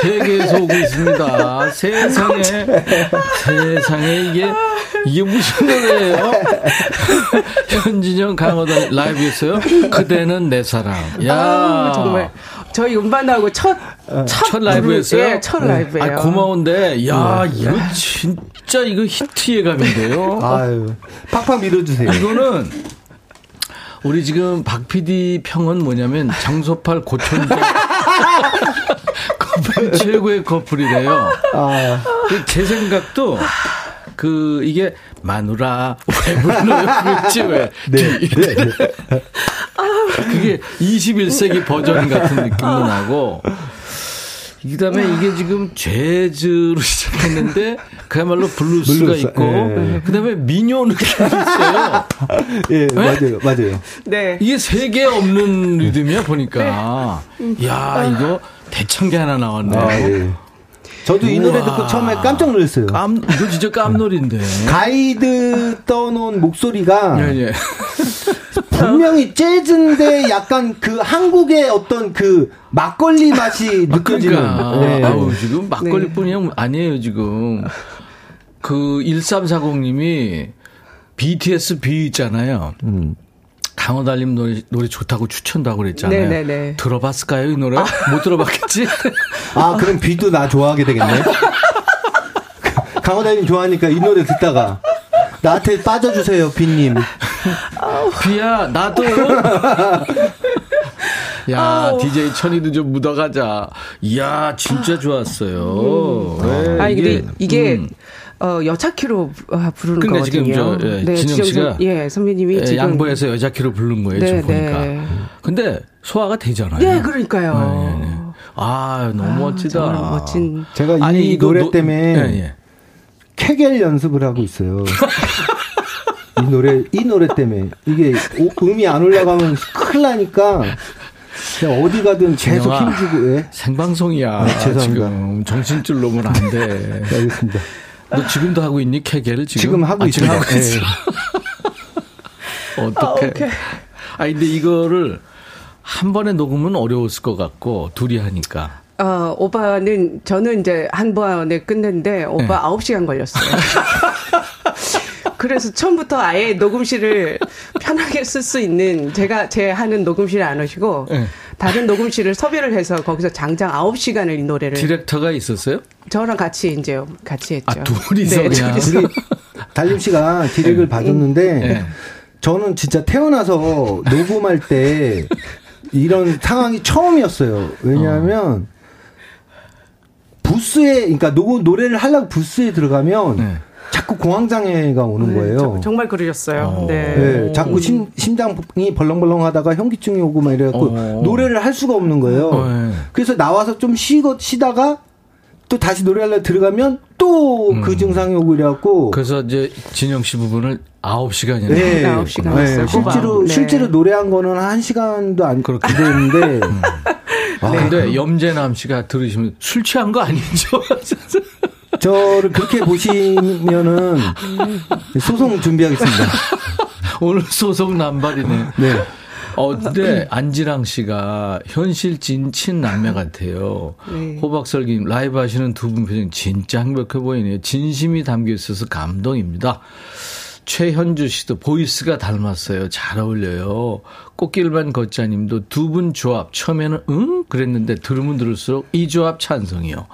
세계에서 오고 있습니다. 세상에, 세상에 이게, 이게 무슨 노래예요? 현진영 강호단 라이브였어요? 그대는 내 사랑. 야 아, 정말 저희 음반하고 첫, 첫, 첫 라이브였어요? 예, 첫 라이브예요. 아, 고마운데, 야, 이거 진 짜 이거 히트의 감인데요. 아유, 팍팍 밀어주세요. 이거는 우리 지금 박 PD 평은 뭐냐면 장소팔 고천재 커플 최고의 커플이래요. 아, 제 생각도 그 이게 마누라 왜 불러요? 그랬지 왜? 네, 네, 네. 그게 21세기 버전 같은 느낌도 나고. 그 다음에 이게 지금 재즈로 시작했는데 그야말로 블루스가 블루스, 있고 예. 그 다음에 민요 느낌이 있어요. 예, 맞아요, 맞아요. 네. 이게 세계 없는 리듬이야 보니까. 네. 야 이거 대청개 하나 나왔네. 아, 예. 저도 이 노래 우와. 듣고 처음에 깜짝 놀랐어요. 깜 이거 진짜 깜놀인데. 가이드 떠놓은 목소리가 예, 예. 분명히 재즈인데 약간 그 한국의 어떤 그 막걸리 맛이 느껴지는. 그러니까 예. 아우 지금 막걸리뿐이 아니에요 지금. 그 1340님이 BTS B 있잖아요. 음. 강호달님 노래, 노래 좋다고 추천도 하고 그랬잖아요. 네네네. 들어봤을까요, 이 노래? 못 들어봤겠지? 아, 그럼 비도 나 좋아하게 되겠네. 강호다님 좋아하니까 이 노래 듣다가 나한테 빠져주세요, 비님. 비야, 나도. 야, DJ 천이도 좀 묻어가자. 이야, 진짜 좋았어요. 네, 아니, 근데 이게, 음. 어, 여차키로 아, 부르는 지금 거거든요. 저, 예, 네, 진영 씨가 선- 예, 선배님이 예, 지금 양보해서 여자키로 부른 거예요, 지금 네, 보니까. 네. 근데 소화가 되잖아요. 네, 그러니까요. 네, 네. 아, 너무 멋지다. 정말 멋진. 제가 이 아니, 노래 노- 때문에 예, 예. 케겔 연습을 하고 있어요. 이 노래, 이 노래 때문에. 이게 오- 음이 안 올라가면 큰일 나니까 그냥 어디 가든 계속. 힘주고, 예. 생방송이야. 네, 죄송합니다. 지금 정신줄 놓으면 안 돼. 네, 알겠습니다. 너 지금도 하고 있니, 케겔을 지금? 지금 하고 아, 지금 있습니다. 하고 있어. 예. 어떡해. 아, 근데 이거를 한 번에 녹으면 어려웠을 것 같고, 둘이 하니까. 어, 오빠는, 저는 이제 한 번에 끝냈는데, 오빠 네. 아홉 시간 걸렸어요. 그래서 처음부터 아예 녹음실을 편하게 쓸 수 있는, 제가 제 하는 녹음실에 안 오시고, 네. 다른 녹음실을 섭외를 해서 거기서 장장 아홉 시간을 이 노래를. 디렉터가 있었어요? 저랑 같이 이제 같이 했죠. 아, 둘이서 네, 그냥. 달림 씨가 디렉을 봐줬는데 네. 저는 진짜 태어나서 녹음할 때 이런 상황이 처음이었어요. 왜냐하면 부스에 그러니까 녹음 노래를 하려고 부스에 들어가면 네. 자꾸 공황장애가 오는 거예요. 저- 정말 그러셨어요. 어. 네. 네, 자꾸 심, 심장이 벌렁벌렁 하다가 현기증이 오고 막 이래갖고 어. 노래를 할 수가 없는 거예요. 어, 네. 그래서 나와서 좀 쉬고, 쉬다가 또 다시 노래하려고 들어가면 또그 증상이 오고 이래갖고 그래서 이제 진영 씨 부분을 9시간이나. 네, 아홉 시간 네, 했어요. 실제로 네. 실제로 노래한 거는 한 시간도 안 그렇게. 됐는데 아, 근데 염재남 씨가 들으시면 술 취한 거 아니죠? 저를 그렇게 보시면은 소송 준비하겠습니다. 오늘 소속 남발이네. 네. 어, 근데 안지랑 씨가 현실 진친 남매 같아요. 네. 호박설님 라이브 하시는 두 분 표정 진짜 행복해 보이네요. 진심이 담겨 있어서 감동입니다. 최현주 씨도 보이스가 닮았어요. 잘 어울려요. 꽃길만 걷자님도 두 분 조합 처음에는 응 그랬는데 들으면 들을수록 이 조합 찬성이요.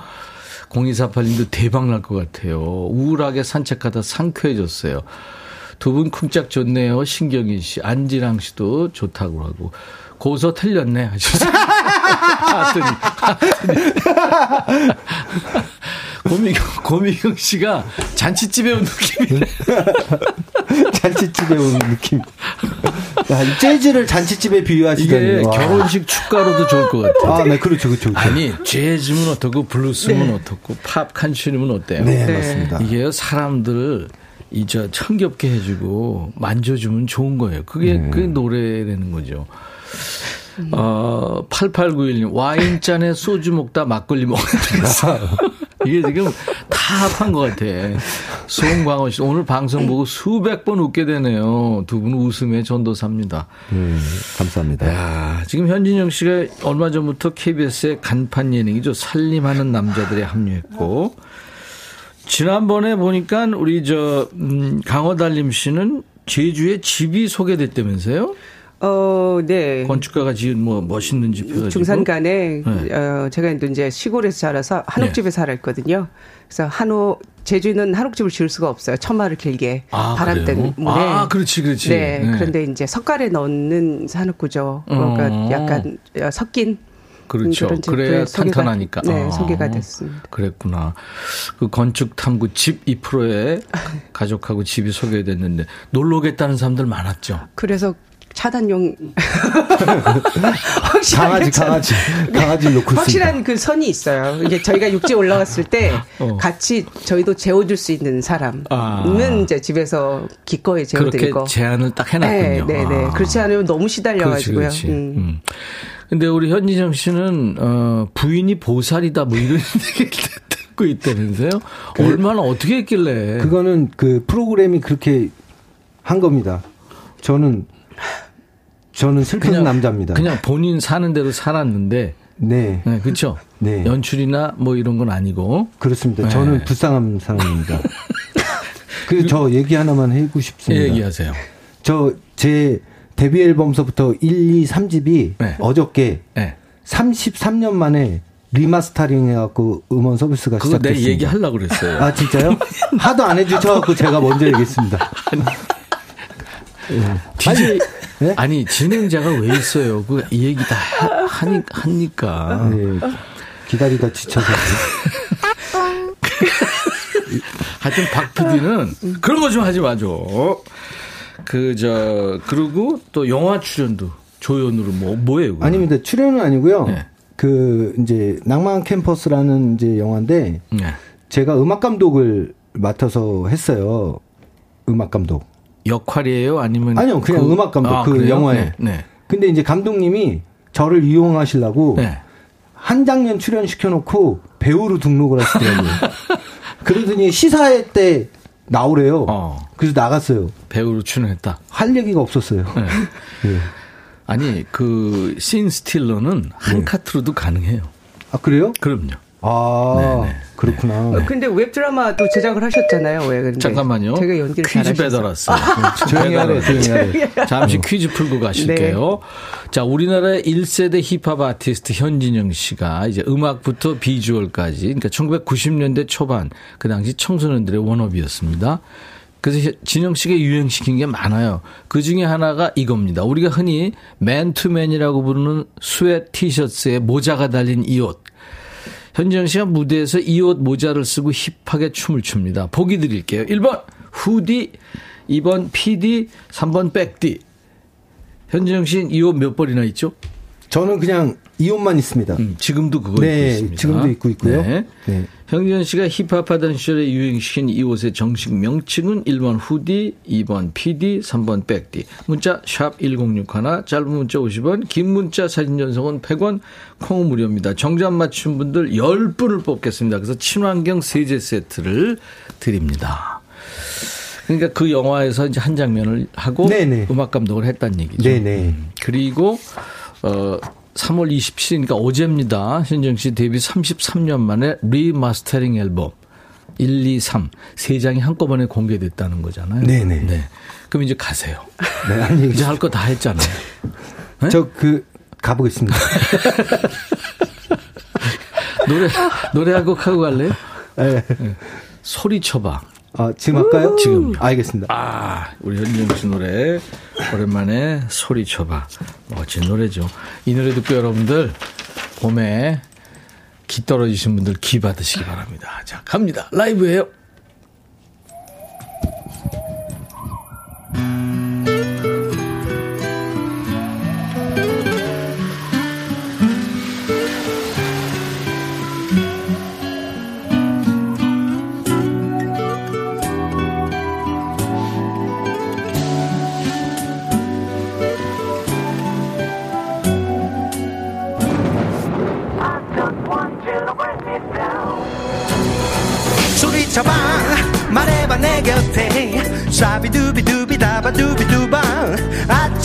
0248님도 대박 날 것 같아요. 우울하게 산책하다 상쾌해졌어요. 두 분 쿵짝 좋네요. 신경인 씨, 안지랑 씨도 좋다고 하고. 고소 틀렸네 하셨어요. 하더니, 하더니. 고미경, 고미경 씨가 잔치집에 온 느낌이네. 잔치집에 온 느낌. 야, 이 재즈를 잔치집에 비유하시다니. 이게 와. 결혼식 축가로도 좋을 것 같아요. 아, 네, 그렇죠, 그렇죠. 그렇죠. 아니, 재즈면 어떻고, 블루스면 어떻고, 팝 칸츄리면 어때요? 네, 네. 맞습니다. 이게요, 사람들, 이저 청겹게 해주고, 만져주면 좋은 거예요. 그게, 그게 노래라는 거죠. 어, 8891님, 와인잔에 소주 먹다 막걸리 먹었다. 이게 지금 다 합한 것 같아. 송광호 씨, 오늘 방송 보고 수백 번 웃게 되네요. 두 분 웃음의 전도사입니다. 음, 감사합니다. 야, 지금 현진영 씨가 얼마 전부터 KBS의 간판 예능이죠. 살림하는 남자들에 합류했고, 지난번에 보니까 우리 저, 음, 강호달림 씨는 제주에 집이 소개됐다면서요? 어, 네. 건축가가 지은 뭐 멋있는 집 해가지고. 중산간에 네. 어, 제가 이제 시골에서 자라서 한옥집에 살았거든요. 그래서 한옥 제주는 한옥집을 지을 수가 없어요. 천마를 길게 아, 바람? 때문에. 아, 그렇지, 그렇지. 네, 네. 그런데 이제 석가래 넣는 산업구조. 그러니까 어. 약간 섞인 그렇죠. 그래야 탄탄하니까. 네, 아, 소개가 됐습니다. 그랬구나. 그 건축 탐구 집 2%에 가족하고 집이 소개됐는데 놀러 오겠다는 사람들 많았죠. 그래서 차단용 확실한 강아지, 차- 강아지. 강아지를 놓고 있습니다. 확실한 그 선이 있어요. 이게 저희가 육지에 올라갔을 때 어. 같이 저희도 재워줄 수 있는 사람은 아. 이제 집에서 기꺼이 그렇게 재워드리고. 제안을 딱 해놨군요. 네, 네, 네. 아. 그렇지 않으면 너무 시달려가지고요. 그렇지, 그렇지. 음. 음. 근데 우리 현진영 씨는 어, 부인이 보살이다 뭐 이런 얘기를 듣고 있다면서요? 얼마나 어떻게 했길래? 그거는 그 프로그램이 그렇게 한 겁니다. 저는 저는 슬픈 남자입니다. 그냥 본인 사는 대로 살았는데, 네, 네, 그렇죠. 네. 연출이나 뭐 이런 건 아니고. 그렇습니다. 네. 저는 불쌍한 사람입니다. 그저 얘기 하나만 해고 싶습니다. 예, 얘기하세요. 저 제 데뷔 앨범서부터 1, 2, 3집이 네. 어저께 네. 33년 만에 리마스터링 해갖고 음원 서비스가 그거 내 시작됐습니다. 얘기하려고 그랬어요. 아 진짜요? 하도 안 해주셔갖고 제가 먼저 얘기했습니다. DJ, 네? 아니, 진행자가 왜 있어요? 그, 이 얘기 다 하- 하니, 하니까. 네, 기다리다 지쳐서 하여튼 박 PD는 그런 거 좀 하지 마죠. 그, 저, 그리고 또 영화 출연도 조연으로 뭐, 뭐예요? 그거? 아닙니다. 출연은 아니고요. 네. 그 이제 낭만 캠퍼스라는 이제 영화인데 네. 제가 음악 감독을 맡아서 했어요. 음악 감독. 역할이에요? 아니면. 아니요, 그냥 그- 음악 감독 아, 그 그래요? 영화에. 네. 네. 근데 이제 감독님이 저를 이용하시려고 네. 한 장면 출연시켜 놓고 배우로 등록을 하시더라고요. 그러더니 시사회 때 나오래요. 어. 그래서 나갔어요. 배우로 출연했다. 할 얘기가 없었어요. 네. 예. 아니, 그, 신 스틸러는 한 카트로도 가능해요. 아 그래요? 그럼요. 아 네, 네. 그렇구나. 어, 근데 웹드라마도 제작을 하셨잖아요. 왜 근데 잠깐만요. 되게 연기를 퀴즈. 배달왔어요. 조용히 하래, 조용히 하래. 잠시 퀴즈 풀고 가실게요. 네. 자, 우리나라의 1세대 힙합 아티스트 현진영 씨가 이제 음악부터 비주얼까지, 그러니까 1990년대 초반, 그 당시 청소년들의 wannabe였습니다. 그래서 진영 씨가 유행시킨 게 많아요. 그 중에 하나가 이겁니다. 우리가 흔히 맨투맨이라고 부르는 스웨트 티셔츠에 모자가 달린 이 옷. 현지영 씨가 무대에서 이 옷 모자를 쓰고 힙하게 춤을 춥니다. 보기 드릴게요. 1번 후디, 2번 PD, 3번 백디. 현지영 씨는 이 옷 몇 벌이나 있죠? 저는 그냥 이 옷만 있습니다. 음, 지금도 그거 네, 입고 있습니다. 지금도 입고 있고요. 네. 네. 현지영 씨가 힙합하던 시절에 유행시킨 이 옷의 정식 명칭은 1번 후디, 2번 PD, 3번 백디. 문자 샵 1061, 짧은 문자 50원, 긴 문자 사진 전송은 100원, 콩 무료입니다. 정답 맞춘 분들 10분을 뽑겠습니다. 그래서 친환경 세제 세트를 드립니다. 그러니까 그 영화에서 이제 한 장면을 하고 네네. 음악 감독을 했다는 얘기죠. 네네. 그리고 어 3월 27일이니까 어제입니다. 현진영 씨 데뷔 33년 만에 리마스터링 앨범 1, 2, 3 세 장이 한꺼번에 공개됐다는 거잖아요. 네네. 네. 그럼 이제 가세요. 네, 아니 이제 할 거 다 했잖아요. 네? 저그 가보겠습니다. 노래 노래 한 곡 하고 갈래요? 네. 소리 쳐봐. 아, 지금 할까요? 지금요. 알겠습니다. 아, 우리 현정 씨 노래 오랜만에 소리 쳐봐. 멋진 노래죠. 이 노래 듣고 여러분들 봄에 기 떨어지신 분들 기 받으시기 바랍니다. 자, 갑니다. 라이브예요. 소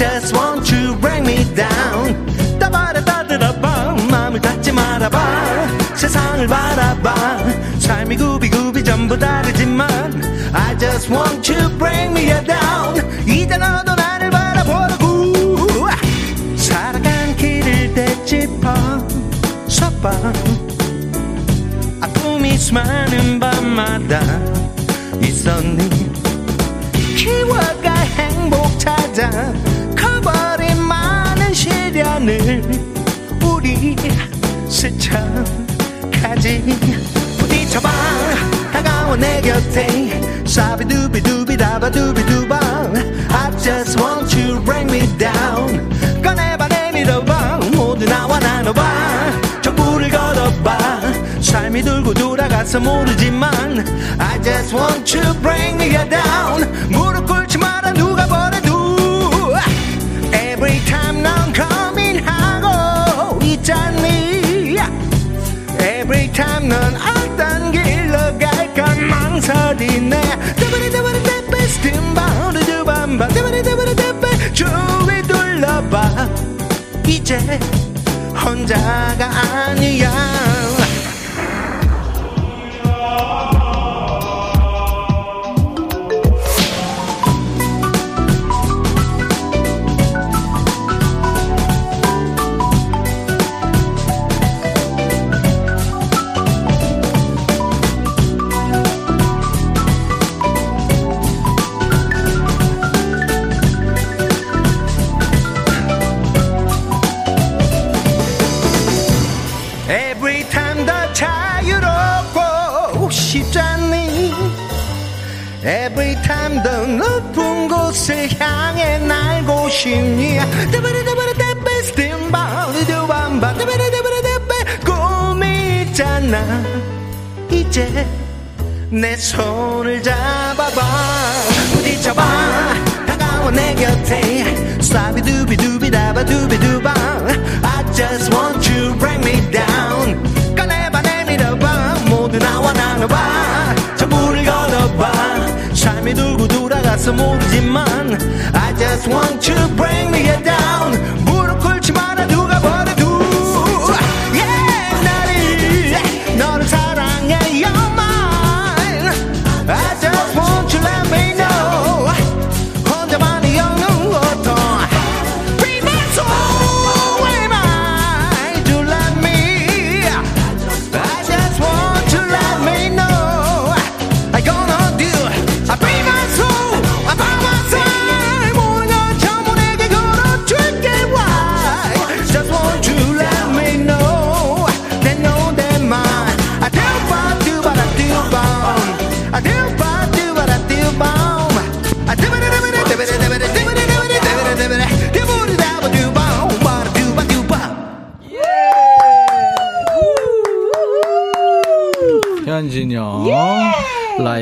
just want to bring me down. 따바라따드라밤 마음을 닫지 말아봐. 세상을 바라봐. 삶이 구비구비 전부 다르지만 I just want to bring me down. 이제 너도 나를 바라보라고. 살아간 길을 되짚어. 서봐. 아픔이 수많은 밤마다 있었니? 시련을 우리 스쳐가지. 부딪혀봐 다가와 내 곁에 샤비두비두비 다바두비두바. I just want you to bring me down. 꺼내봐 내밀어봐. 모두 나와 나눠봐. 정부를 걸어봐. 삶이 돌고 돌아가서 모르지만 I just want you to bring me down. 무릎 꿇지 마라 누가 버 time 넌 어떤 길로 갈까 망설이네. 따바리 따바리 따바 스팀바우드 두밤바 따바리 따바리 따바 주위 둘러봐. 이제 혼자가 아니야 있잖아. 이제 내 손을 잡아봐. 부딪혀봐. 다가와 내 곁에. 사비두비두비다바두비두바. I just want you bring me down. 꺼내봐 내밀어봐. 모두 나와 나눠봐. 전부를 걸어봐. 삶이 돌고 돌아가서 모르지만 I just want you bring me down. 무릎 꿇지 누가 버려도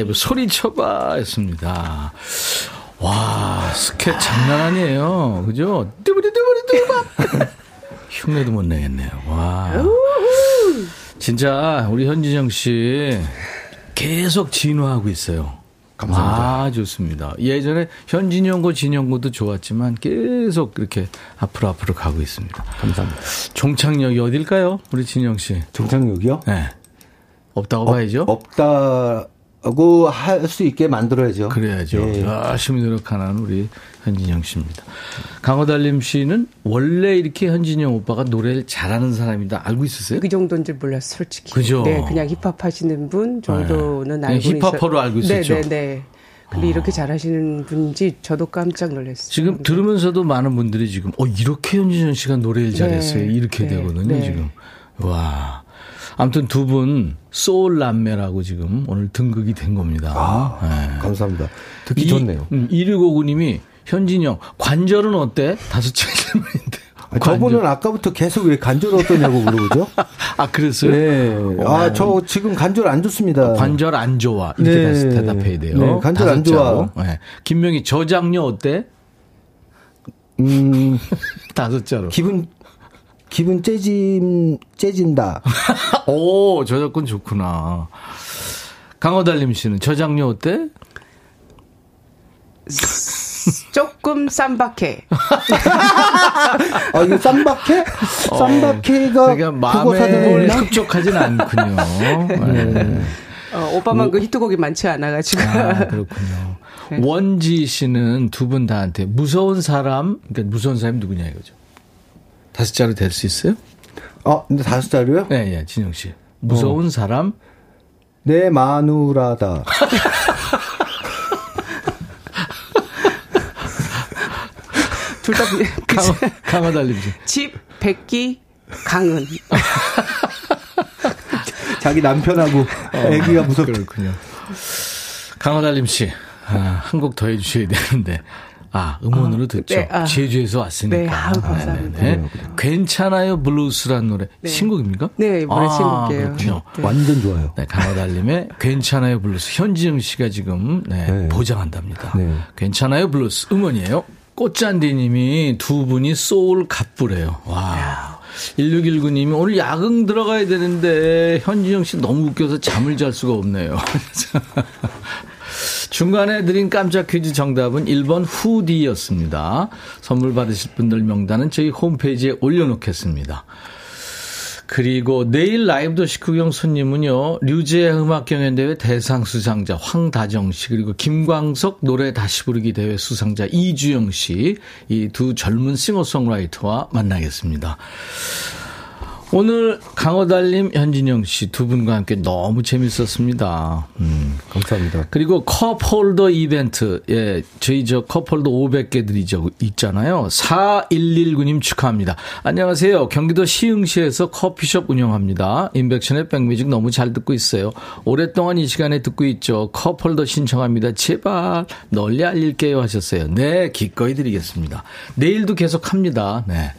라이브 소리쳐봐 였습니다. 와 스케 장난 아니에요. 그죠? 뚜부리뚜부리뚜바 흉내도 못 내겠네요. 와 진짜 우리 현진영 씨 계속 진화하고 있어요. 감사합니다. 아, 좋습니다. 예전에 현진영고 진영고도 좋았지만 계속 이렇게 앞으로 앞으로 가고 있습니다. 감사합니다. 종착역이 어딜까요? 우리 진영 씨. 정착역이요? 네. 없다고 봐야죠. 없다 고 할 수 있게 만들어야죠. 그래야죠. 예. 열심히 노력하는 우리 현진영 씨입니다. 강호달림 씨는 원래 이렇게 현진영 오빠가 노래를 잘하는 사람이다 알고 있었어요? 그 정도인 줄 몰랐어, 솔직히. 그죠? 네, 그냥 힙합 하시는 분 정도는 네. 알고 그냥 힙합퍼로 알고 있었죠? 네, 네, 네. 근데 이렇게 잘하시는 분인지 저도 깜짝 놀랐어요. 지금 네. 들으면서도 많은 분들이 지금 어 이렇게 현진영 씨가 노래를 잘했어요. 네, 이렇게 네, 되거든요, 네. 지금. 와. 아무튼 두 분 소울 남매라고 지금 오늘 등극이 된 겁니다. 아, 네. 감사합니다. 듣기 이- 좋네요. 음, 1659님이 현진영 관절은 어때? 다섯째 질문인데. 아, 저분은 아까부터 계속 왜 관절 어떠냐고 물어보죠? 아 그랬어요? 네. 아, 저 지금 관절 안 좋습니다. 관절 안 좋아 이렇게 네. 대- 대답해야 돼요. 네, 관절 안 좋아. 네. 김명희 저장녀 어때? 음, 다섯 자로. 기분, 기분 째짐, 째진다. 오 저작권 좋구나. 강호달님 씨는 저장녀 어때? 조금 쌈박해. 아, 이거 쌈박해? 쌈박해가 그러니까 그거 마음에 사전이나? 흡족하진 않군요. 네. 어, 오빠만 그 히트곡이 많지 않아가지고. 아, 그렇군요. 네. 원지 씨는 두 분 다한테 무서운 사람, 그러니까 무서운 사람이 누구냐 이거죠. 다섯 자로 될 수 있어요? 아, 근데 다섯 자루요? 네, 예, 진영 씨. 무서운 사람. 내 마누라다. 둘 다 강호, 강호 달림 씨. 집, 백기, 강은. 자기 남편하고 애기가 무섭다. 그렇군요. 강허달림 씨. 아, 한곡더 해주셔야 되는데. 아, 음원으로 듣죠. 네, 아. 제주에서 왔으니까. 네, 감사합니다. 네, 네. 괜찮아요, 블루스란 노래. 신곡입니까? 네, 이번에 신곡이에요. 그렇군요. 네. 완전 좋아요. 네, 강허달림의 괜찮아요 블루스. 현진영 씨가 지금 네, 네. 보장한답니다. 네. 괜찮아요 블루스 음원이에요. 꽃잔디님이 두 분이 소울 갑부래요. 와. 1619님이 오늘 야근 들어가야 되는데 현지영 씨 너무 웃겨서 잠을 잘 수가 없네요. 중간에 드린 깜짝 퀴즈 정답은 1번 후디였습니다. 선물 받으실 분들 명단은 저희 홈페이지에 올려놓겠습니다. 그리고 내일 라이브 도시 구경 손님은요, 류제 음악 경연대회 대상 수상자 황다정 씨, 그리고 김광석 노래 다시 부르기 대회 수상자 이주영 씨, 이 두 젊은 싱어송라이터와 만나겠습니다. 오늘 강호달님, 현진영 씨 두 분과 함께 너무 재밌었습니다. 음. 감사합니다. 그리고 컵홀더 이벤트, 예, 저희 저 컵홀더 500개 드리죠, 있잖아요. 4119님 축하합니다. 안녕하세요. 경기도 시흥시에서 커피숍 운영합니다. 인백션의 백뮤직 너무 잘 듣고 있어요. 오랫동안 이 시간에 듣고 있죠. 컵홀더 신청합니다. 제발 널리 알릴게요 하셨어요. 네, 기꺼이 드리겠습니다. 내일도 계속 합니다. 네.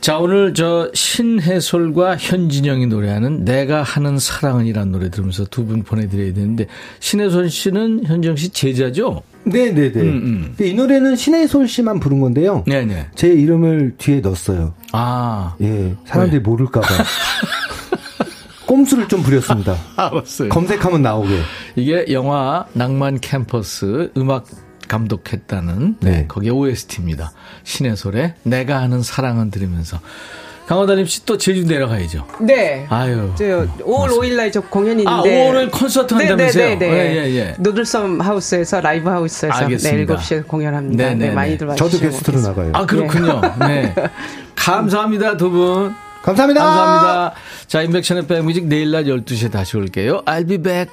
자, 오늘 저 신해솔과 현진영이 노래하는 내가 하는 사랑은이라는 노래 들으면서 두 분 보내드려야 되는데 신해솔 씨는 현정 씨 제자죠? 네네네. 음, 음. 근데 이 노래는 신혜솔 씨만 부른 건데요. 네네. 제 이름을 뒤에 넣었어요. 아, 예, 사람들이 모를까봐. 꼼수를 좀 부렸습니다. 알았어요. 검색하면 나오게. 이게 영화 낭만 캠퍼스 음악 감독했다는 네, 네. 거기에 OST입니다. 신해솔의 내가 하는 사랑은 들으면서 강호다님 씨 또 제주 내려가야죠. 네. 아유. 저 5월 5일 날 저 공연이 아, 있는데 5월에 콘서트 네, 한다면서요? 네, 네, 네. 예, 예, 예. 노들섬 하우스에서 라이브 하우스에서 알겠습니다. 네, 7시에 공연합니다. 네, 네, 네, 네. 많이들 와주시고 저도 게스트로 나가요. 아, 그렇군요. 네. 감사합니다, 두 분. 감사합니다. 감사합니다. 자, 인백션의 백뮤직 내일 날 12시에 다시 올게요. I'll be back.